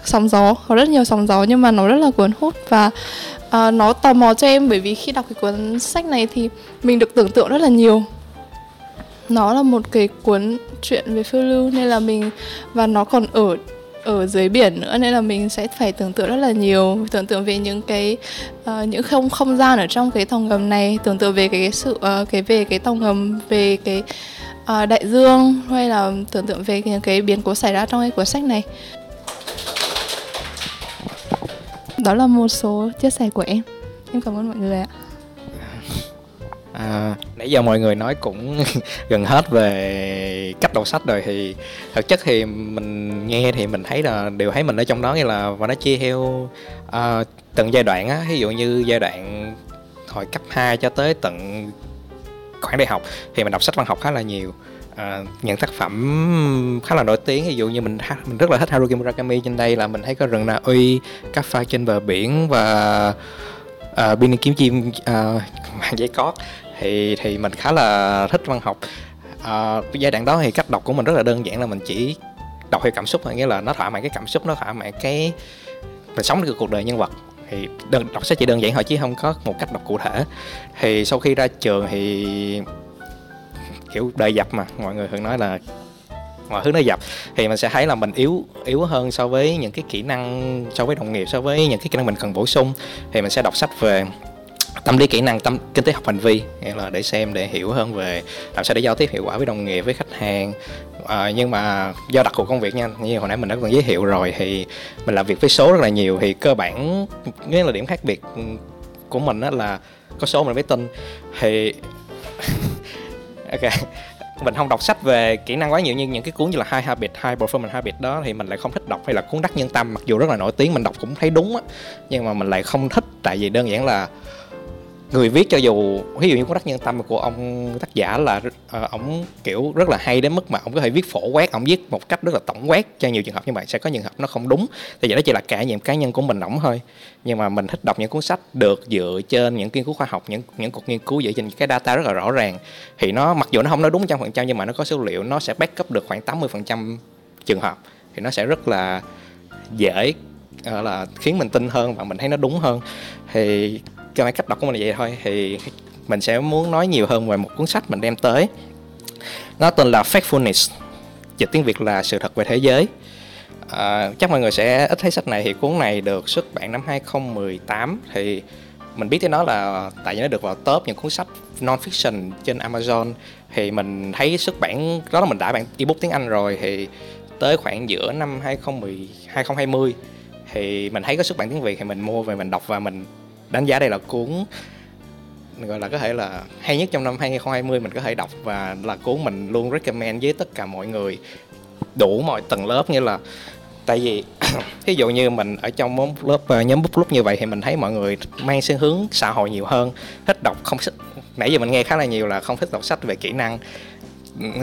Speaker 8: sóng gió có rất nhiều sóng gió nhưng mà nó rất là cuốn hút và uh, nó tò mò cho em bởi vì khi đọc cái cuốn sách này thì mình được tưởng tượng rất là nhiều nó là một cái cuốn chuyện về phiêu lưu nên là mình và nó còn ở ở dưới biển nữa nên là mình sẽ phải tưởng tượng rất là nhiều tưởng tượng về những cái uh, những không không gian ở trong cái tàu ngầm này tưởng tượng về cái, cái sự uh, cái về cái tàu ngầm về cái uh, đại dương hay là tưởng tượng về những cái biến cố xảy ra trong cái cuốn sách này. Đó là một số chia sẻ của em. Em cảm ơn mọi người ạ.
Speaker 9: À, nãy giờ mọi người nói cũng gần hết về cách đọc sách rồi thì thực chất thì mình nghe thì mình thấy là đều thấy mình ở trong đó như là và nó chia theo uh, từng giai đoạn á. Ví dụ như giai đoạn hồi cấp 2 cho tới tận khoảng đại học thì mình đọc sách văn học khá là nhiều. À, những tác phẩm khá là nổi tiếng ví dụ như mình mình rất là thích Haruki Murakami. Trên đây là mình thấy có rừng Na Uy, các pha trên bờ biển và uh, Bini kiếm chim uh, mang giấy cót thì thì mình khá là thích văn học. À, giai đoạn đó thì cách đọc của mình rất là đơn giản là mình chỉ đọc theo cảm xúc thôi nghĩa là nó thỏa mãn cái cảm xúc nó thỏa mãn cái mình sống được cuộc đời nhân vật. Thì đơn, đọc sách chỉ đơn giản thôi chứ không có một cách đọc cụ thể. Thì sau khi ra trường thì kiểu đời dập mà mọi người thường nói là mọi thứ nó dập. Thì mình sẽ thấy là mình yếu yếu hơn so với những cái kỹ năng so với đồng nghiệp so với những cái kỹ năng mình cần bổ sung. Thì mình sẽ đọc sách về tâm lý kỹ năng tâm kinh tế học hành vi nghĩa là để xem để hiểu hơn về làm sao để giao tiếp hiệu quả với đồng nghiệp với khách hàng. À, nhưng mà do đặc thù công việc nha như hồi nãy mình đã còn giới thiệu rồi thì mình làm việc với số rất là nhiều thì cơ bản nghĩa là điểm khác biệt của mình đó là có số mình mới tin. Thì ok mình không đọc sách về kỹ năng quá nhiều như những cái cuốn như là hai Habit, hai Performance Habit đó thì mình lại không thích đọc hay là cuốn đắc nhân tâm mặc dù rất là nổi tiếng mình đọc cũng thấy đúng á nhưng mà mình lại không thích tại vì đơn giản là người viết cho dù ví dụ như cuốn đắc nhân tâm của ông tác giả là ờ, uh, ông kiểu rất là hay đến mức mà ông có thể viết phổ quát ông viết một cách rất là tổng quát cho nhiều trường hợp như vậy sẽ có trường hợp nó không đúng. Thì vậy đó chỉ là trải nghiệm cá nhân của mình ổng thôi. Nhưng mà mình thích đọc những cuốn sách được dựa trên những nghiên cứu khoa học những những cuộc nghiên cứu dựa trên cái data rất là rõ ràng. Thì nó mặc dù nó không nói đúng trăm phần trăm nhưng mà nó có số liệu nó sẽ back up được khoảng 80 phần trăm trường hợp. Thì nó sẽ rất là dễ là khiến mình tin hơn và mình thấy nó đúng hơn. Thì cái cách đọc của mình là vậy thôi. Thì mình sẽ muốn nói nhiều hơn về một cuốn sách mình đem tới. Nó tên là Factfulness dịch tiếng Việt là sự thật về thế giới. À, chắc mọi người sẽ ít thấy sách này. Thì cuốn này được xuất bản năm 2018 thì mình biết tới nó là tại vì nó được vào top những cuốn sách non fiction trên Amazon. Thì mình thấy xuất bản đó là mình đã bản ebook tiếng Anh rồi. Thì tới khoảng giữa năm 2010 2020 thì mình thấy có xuất bản tiếng Việt thì mình mua về mình đọc và mình đánh giá đây là cuốn gọi là có thể là hay nhất trong năm 2020 mình có thể đọc và là cuốn mình luôn recommend với tất cả mọi người. Đủ mọi tầng lớp như là tại vì ví dụ như mình ở trong lớp ờ, nhóm book club như vậy thì mình thấy mọi người mang xu hướng xã hội nhiều hơn thích đọc không thích nãy giờ mình nghe khá là nhiều là không thích đọc sách về kỹ năng.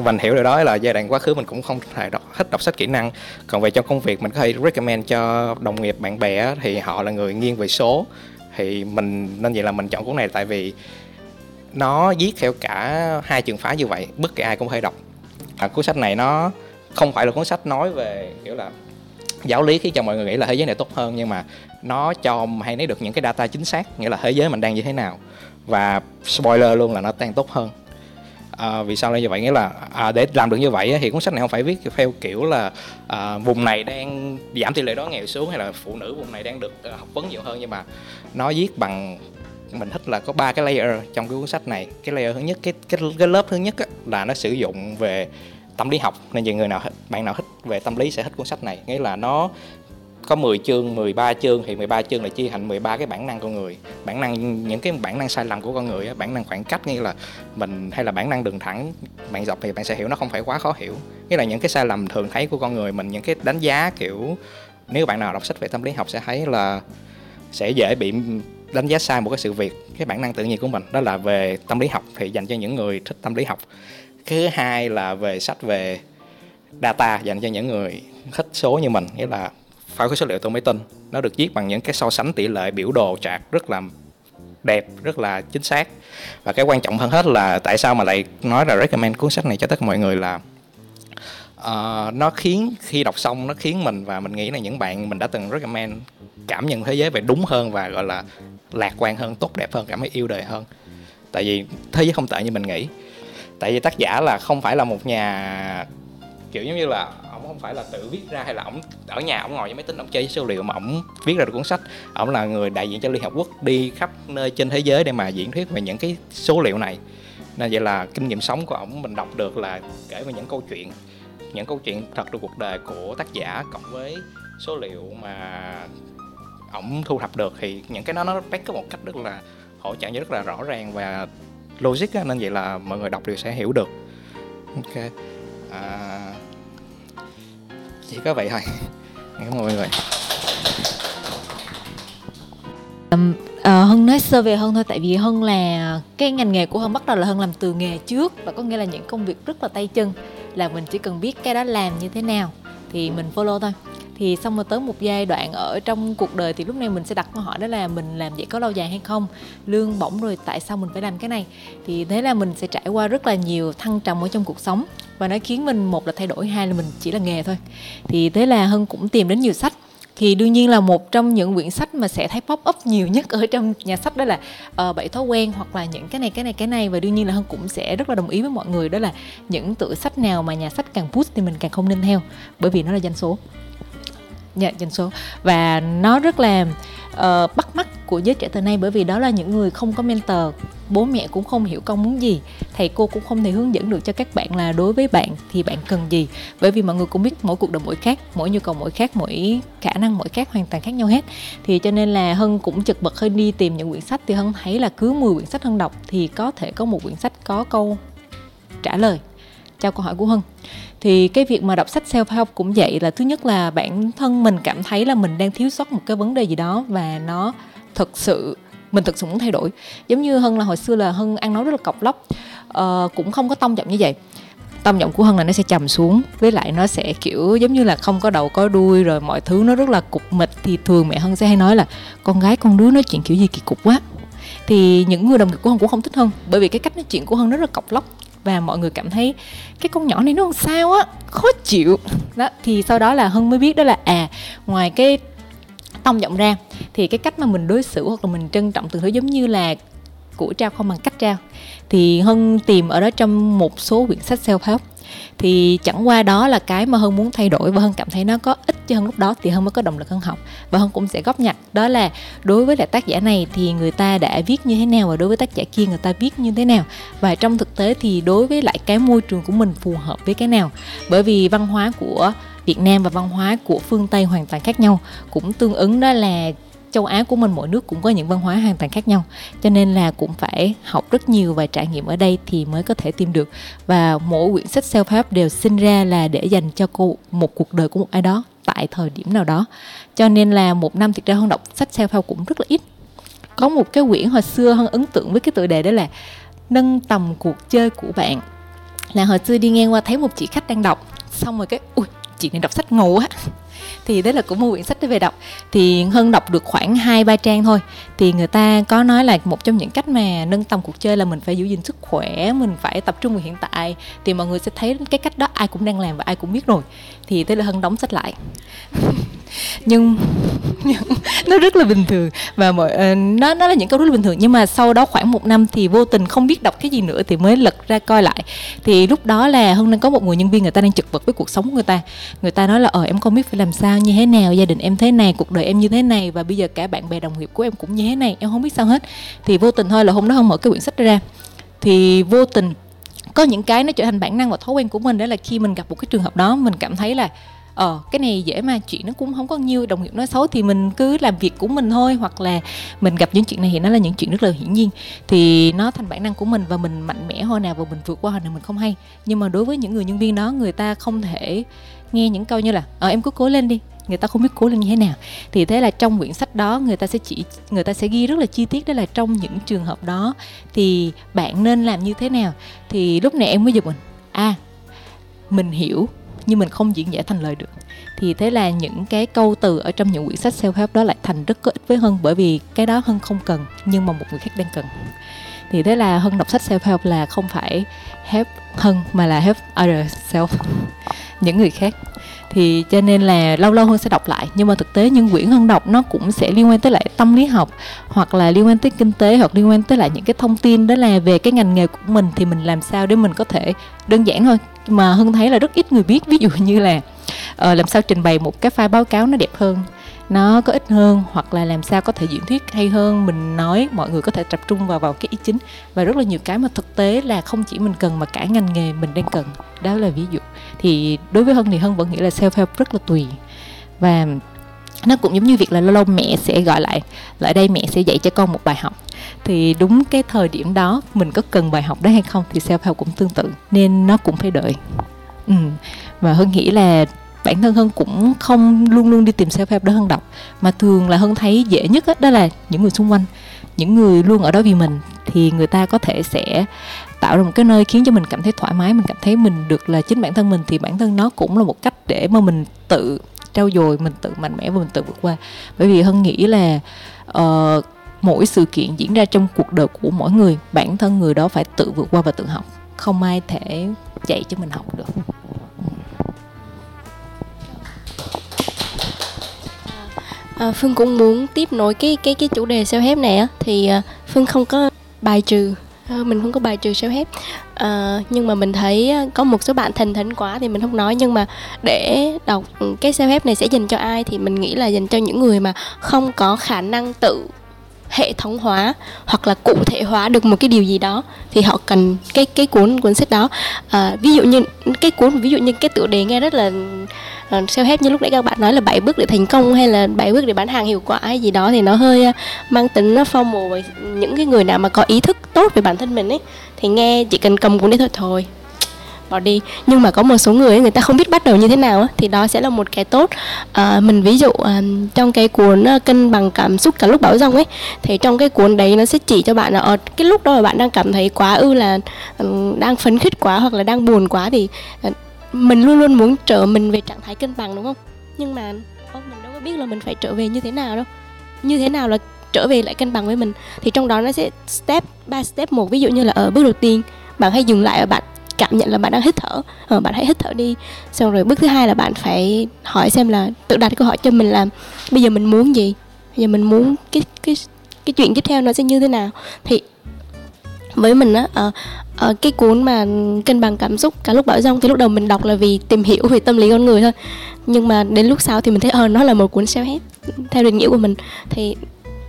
Speaker 9: Mình hiểu điều đó là giai đoạn quá khứ mình cũng không thể đọc, thích đọc sách kỹ năng. Còn về trong công việc mình có thể recommend cho đồng nghiệp bạn bè thì họ là người nghiêng về số thì mình nên vậy là mình chọn cuốn này tại vì nó viết theo cả hai trường phái như vậy bất kỳ ai cũng có thể đọc. À, cuốn sách này nó không phải là cuốn sách nói về kiểu là giáo lý khiến cho mọi người nghĩ là thế giới này tốt hơn nhưng mà nó cho hay lấy được những cái data chính xác nghĩa là thế giới mình đang như thế nào. Và spoiler luôn là nó đang tốt hơn à, vì sao lại như vậy? Nghĩa là à, để làm được như vậy thì cuốn sách này không phải viết theo kiểu là à, vùng này đang giảm tỷ lệ đó nghèo xuống hay là phụ nữ vùng này đang được à, học vấn nhiều hơn nhưng mà nó viết bằng mình thích là có ba cái layer trong cái cuốn sách này. Cái layer thứ nhất cái cái, cái lớp thứ nhất á, là nó sử dụng về tâm lý học. Nên những người nào bạn nào thích về tâm lý sẽ thích cuốn sách này. Nghĩa là nó có 10 chương, 13 chương thì 13 chương là chia thành 13 cái bản năng con người. Bản năng những cái bản năng sai lầm của con người, bản năng khoảng cách như là mình hay là bản năng đường thẳng, bạn dọc thì bạn sẽ hiểu nó không phải quá khó hiểu. Nghĩa là những cái sai lầm thường thấy của con người mình những cái đánh giá kiểu nếu bạn nào đọc sách về tâm lý học sẽ thấy là sẽ dễ bị đánh giá sai một cái sự việc cái bản năng tự nhiên của mình đó là về tâm lý học thì dành cho những người thích tâm lý học thứ hai là về sách về data dành cho những người thích số như mình nghĩa là phải có số liệu từ máy tin. Nó được viết bằng những cái so sánh tỷ lệ biểu đồ chart rất là đẹp rất là chính xác. Và cái quan trọng hơn hết là tại sao mà lại nói là recommend cuốn sách này cho tất cả mọi người là uh, nó khiến khi đọc xong nó khiến mình và mình nghĩ là những bạn mình đã từng recommend cảm nhận thế giới về đúng hơn và gọi là lạc quan hơn tốt đẹp hơn cảm thấy yêu đời hơn. Tại vì thế giới không tệ như mình nghĩ. Tại vì tác giả là không phải là một nhà kiểu giống như là không phải là tự viết ra hay là ổng ở nhà ông ngồi với máy tính ông chơi với số liệu mà ông viết ra được cuốn sách. Ông là người đại diện cho liên hợp quốc đi khắp nơi trên thế giới để mà diễn thuyết về những cái số liệu này. Nên vậy là kinh nghiệm sống của ổng mình đọc được là kể về những câu chuyện những câu chuyện thật từ cuộc đời của tác giả cộng với số liệu mà ổng thu thập được. Thì những cái đó nó back một cách rất là hỗ trợ rất là rõ ràng và logic á, nên vậy là mọi người đọc đều sẽ hiểu được. Ok. À, chỉ có vậy thôi. Cảm ơn mọi người.
Speaker 4: Um, uh, Hân nói sơ về Hân thôi tại vì Hân là cái ngành nghề của Hân bắt đầu là Hân làm từ nghề trước và có nghĩa là những công việc rất là tay chân là mình chỉ cần biết cái đó làm như thế nào thì mình follow thôi thì xong rồi tới một giai đoạn ở trong cuộc đời thì lúc này mình sẽ đặt câu hỏi đó là mình làm vậy có lâu dài hay không? Lương bổng rồi tại sao mình phải làm cái này? Thì thế là mình sẽ trải qua rất là nhiều thăng trầm ở trong cuộc sống và nó khiến mình một là thay đổi hai là mình chỉ là nghề thôi. Thì thế là hân cũng tìm đến nhiều sách. Thì đương nhiên là một trong những quyển sách mà sẽ thấy pop up nhiều nhất ở trong nhà sách đó là uh, bảy thói quen hoặc là những cái này cái này cái này. Và đương nhiên là hân cũng sẽ rất là đồng ý với mọi người đó là những tựa sách nào mà nhà sách càng push thì mình càng không nên theo bởi vì nó là doanh số dạ dân số. Và nó rất là uh, bắt mắt của giới trẻ thời nay bởi vì đó là những người không có mentor. Bố mẹ cũng không hiểu con muốn gì. Thầy cô cũng không thể hướng dẫn được cho các bạn là đối với bạn thì bạn cần gì. Bởi vì mọi người cũng biết mỗi cuộc đời mỗi khác mỗi nhu cầu mỗi khác mỗi khả năng mỗi khác hoàn toàn khác nhau hết. Thì cho nên là hân cũng chật vật hơi đi tìm những quyển sách thì hân thấy là cứ 10 quyển sách hân đọc thì có thể có một quyển sách có câu trả lời cho câu hỏi của hân thì cái việc mà đọc sách self help cũng vậy là thứ nhất là bản thân mình cảm thấy là mình đang thiếu sót một cái vấn đề gì đó và nó thực sự mình thực sự muốn thay đổi. Giống như hân là hồi xưa là hân ăn nói rất là cọc lóc uh, cũng không có tông giọng như vậy. Tông giọng của hân là nó sẽ trầm xuống với lại nó sẽ kiểu giống như là không có đầu có đuôi rồi mọi thứ nó rất là cục mịch. Thì thường mẹ hân sẽ hay nói là con gái con đứa nói chuyện kiểu gì kỳ cục quá. Thì những người đồng nghiệp của hân cũng không thích hân bởi vì cái cách nói chuyện của hân rất là cọc lóc và mọi người cảm thấy cái con nhỏ này nó làm sao á, khó chịu. Đó, thì sau đó là hân mới biết đó là à ngoài cái tông giọng ra thì cái cách mà mình đối xử hoặc là mình trân trọng từng thứ giống như là của trao không bằng cách trao. Thì hân tìm ở đó trong một số quyển sách self help thì chẳng qua đó là cái mà hân muốn thay đổi và hân cảm thấy nó có ích cho hân lúc đó thì hân mới có động lực hân học. Và hân cũng sẽ góp nhặt, đó là đối với lại tác giả này thì người ta đã viết như thế nào và đối với tác giả kia người ta viết như thế nào. Và trong thực tế thì đối với lại cái môi trường của mình phù hợp với cái nào. Bởi vì văn hóa của Việt Nam và văn hóa của phương Tây hoàn toàn khác nhau. Cũng tương ứng đó là châu Á của mình, mỗi nước cũng có những văn hóa hoàn toàn khác nhau. Cho nên là cũng phải học rất nhiều và trải nghiệm ở đây thì mới có thể tìm được. Và mỗi quyển sách self help đều sinh ra là để dành cho cô một cuộc đời của một ai đó tại thời điểm nào đó. Cho nên là một năm thực ra hơn đọc sách self help cũng rất là ít. Có một cái quyển hồi xưa hơn ấn tượng với cái tựa đề đó là nâng tầm cuộc chơi của bạn. Là hồi xưa đi ngang qua thấy một chị khách đang đọc, xong rồi cái, ui, chị này đọc sách ngầu á thì đấy là cũng một quyển sách để về đọc. Thì hân đọc được khoảng hai, ba trang thôi. Thì người ta có nói là một trong những cách mà nâng tầm cuộc chơi là mình phải giữ gìn sức khỏe, mình phải tập trung vào hiện tại. Thì mọi người sẽ thấy cái cách đó ai cũng đang làm và ai cũng biết rồi. Thì thế là hân đóng sách lại. nhưng, nhưng nó rất là bình thường. Và mọi uh, nó nó là những câu rất là bình thường. Nhưng mà sau đó khoảng một năm thì vô tình không biết đọc cái gì nữa thì mới lật ra coi lại. Thì lúc đó là hân đang có một người nhân viên người ta đang chật vật với cuộc sống của người ta. Người ta nói là ờ em không biết phải làm sao như thế nào gia đình em thế này cuộc đời em như thế này và bây giờ cả bạn bè đồng nghiệp của em cũng như thế này em không biết sao hết. Thì vô tình thôi là hôm đó hân mở cái quyển sách ra. Thì vô tình có những cái nó trở thành bản năng và thói quen của mình đó là khi mình gặp một cái trường hợp đó mình cảm thấy là ờ cái này dễ mà, chuyện nó cũng không có nhiều, đồng nghiệp nói xấu thì mình cứ làm việc của mình thôi, hoặc là mình gặp những chuyện này thì nó là những chuyện rất là hiển nhiên. Thì nó thành bản năng của mình và mình mạnh mẽ hồi nào và mình vượt qua hồi nào mình không hay. Nhưng mà đối với những người nhân viên đó, người ta không thể nghe những câu như là ờ em cứ cố lên đi. Người ta không biết cố lên như thế nào. Thì thế là trong quyển sách đó, người ta sẽ chỉ, người ta sẽ ghi rất là chi tiết, đó là trong những trường hợp đó thì bạn nên làm như thế nào. Thì lúc này em mới giật mình. À mình hiểu nhưng mình không diễn giải thành lời được. Thì thế là những cái câu từ ở trong những quyển sách self help đó lại thành rất có ích với hân, bởi vì cái đó hân không cần, nhưng mà một người khác đang cần. Thì thế là hân đọc sách self help là không phải help hân, mà là help other self, những người khác thì cho nên là lâu lâu hơn sẽ đọc lại. Nhưng mà thực tế những quyển hơn đọc nó cũng sẽ liên quan tới lại tâm lý học hoặc là liên quan tới kinh tế hoặc liên quan tới lại những cái thông tin đó là về cái ngành nghề của mình thì mình làm sao để mình có thể đơn giản thôi. Mà hưng thấy là rất ít người biết. Ví dụ như là uh, làm sao trình bày một cái file báo cáo nó đẹp hơn nó có ích hơn hoặc là làm sao có thể diễn thuyết hay hơn, mình nói, mọi người có thể tập trung vào vào cái ý chính. Và rất là nhiều cái mà thực tế là không chỉ mình cần mà cả ngành nghề mình đang cần. Đó là ví dụ. Thì đối với hân thì hân vẫn nghĩ là self help rất là tùy. Và nó cũng giống như việc là lâu lâu mẹ sẽ gọi lại lại đây mẹ sẽ dạy cho con một bài học. Thì đúng cái thời điểm đó, mình có cần bài học đó hay không thì self help cũng tương tự. Nên nó cũng phải đợi. Ừ. và hân nghĩ là bản thân hân cũng không luôn luôn đi tìm self help để hân đọc. Mà thường là hân thấy dễ nhất đó, đó là những người xung quanh. Những người luôn ở đó vì mình thì người ta có thể sẽ tạo ra một cái nơi khiến cho mình cảm thấy thoải mái mình cảm thấy mình được là chính bản thân mình thì bản thân nó cũng là một cách để mà mình tự trau dồi mình tự mạnh mẽ và mình tự vượt qua. Bởi vì hân nghĩ là uh, mỗi sự kiện diễn ra trong cuộc đời của mỗi người bản thân người đó phải tự vượt qua và tự học. Không ai thể dạy cho mình học được.
Speaker 5: À, Phương cũng muốn tiếp nối cái cái cái chủ đề self help này á thì uh, Phương không có bài trừ. À, mình không có bài trừ self help uh, à, nhưng mà mình thấy có một số bạn thành thánh quá thì mình không nói nhưng mà để đọc cái self help này sẽ dành cho ai thì mình nghĩ là dành cho những người mà không có khả năng tự hệ thống hóa hoặc là cụ thể hóa được một cái điều gì đó thì họ cần cái cái cuốn cuốn sách đó. À, ví dụ như cái cuốn ví dụ như cái tựa đề nghe rất là uh, self help như lúc nãy các bạn nói là bảy bước để thành công hay là bảy bước để bán hàng hiệu quả hay gì đó thì nó hơi uh, mang tính nó formal với những cái người nào mà có ý thức tốt về bản thân mình ấy thì nghe chỉ cần cầm cuốn đấy thôi thôi bỏ đi. Nhưng mà có một số người người ta không biết bắt đầu như thế nào thì đó sẽ là một cái tốt. À, mình ví dụ à, trong cái cuốn à, cân bằng cảm xúc cả lúc bão rông ấy thì trong cái cuốn đấy nó sẽ chỉ cho bạn là ở cái lúc đó mà bạn đang cảm thấy quá ư là ừ, đang phấn khích quá hoặc là đang buồn quá thì à, mình luôn luôn muốn trở mình về trạng thái cân bằng đúng không? Nhưng mà không, mình đâu có biết là mình phải trở về như thế nào đâu. Như thế nào là trở về lại cân bằng với mình? Thì trong đó nó sẽ step ba step một. Ví dụ như là ở bước đầu tiên bạn hãy dừng lại ở bạn cảm nhận là bạn đang hít thở. Ờ, bạn hãy hít thở đi. Xong rồi bước thứ hai là bạn phải hỏi xem là tự đặt câu hỏi cho mình là bây giờ mình muốn gì? Bây giờ mình muốn cái cái cái chuyện tiếp theo nó sẽ như thế nào? Thì với mình á uh, uh, cái cuốn mà cân bằng cảm xúc cả lúc bão rông thì lúc đầu mình đọc là vì tìm hiểu về tâm lý con người thôi. Nhưng mà đến lúc sau thì mình thấy ờ nó là một cuốn self help theo định nghĩa của mình. Thì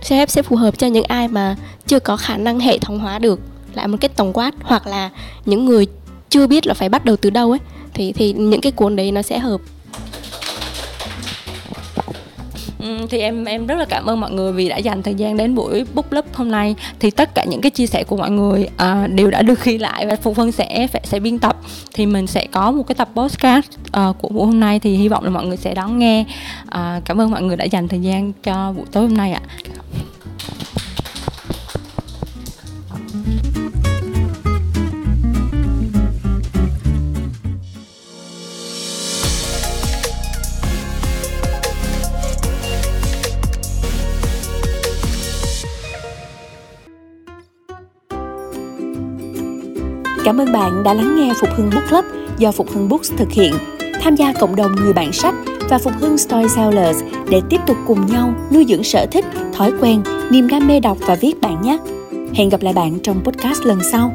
Speaker 5: self help sẽ phù hợp cho những ai mà chưa có khả năng hệ thống hóa được lại một cái tổng quát hoặc là những người chưa biết là phải bắt đầu từ đâu ấy thì thì những cái cuốn đấy nó sẽ hợp.
Speaker 4: Ừ, thì em em rất là cảm ơn mọi người vì đã dành thời gian đến buổi book club hôm nay. Thì tất cả những cái chia sẻ của mọi người à, đều đã được ghi lại và phụ vân sẽ sẽ biên tập. Thì mình sẽ có một cái tập podcast uh, của buổi hôm nay thì hy vọng là mọi người sẽ đón nghe. Uh, cảm ơn mọi người đã dành thời gian cho buổi tối hôm nay ạ.
Speaker 1: Cảm ơn bạn đã lắng nghe Phục Hưng Book Club do Phục Hưng Books thực hiện. Tham gia cộng đồng người bạn sách và Phục Hưng Storytellers để tiếp tục cùng nhau nuôi dưỡng sở thích, thói quen, niềm đam mê đọc và viết bạn nhé. Hẹn gặp lại bạn trong podcast lần sau.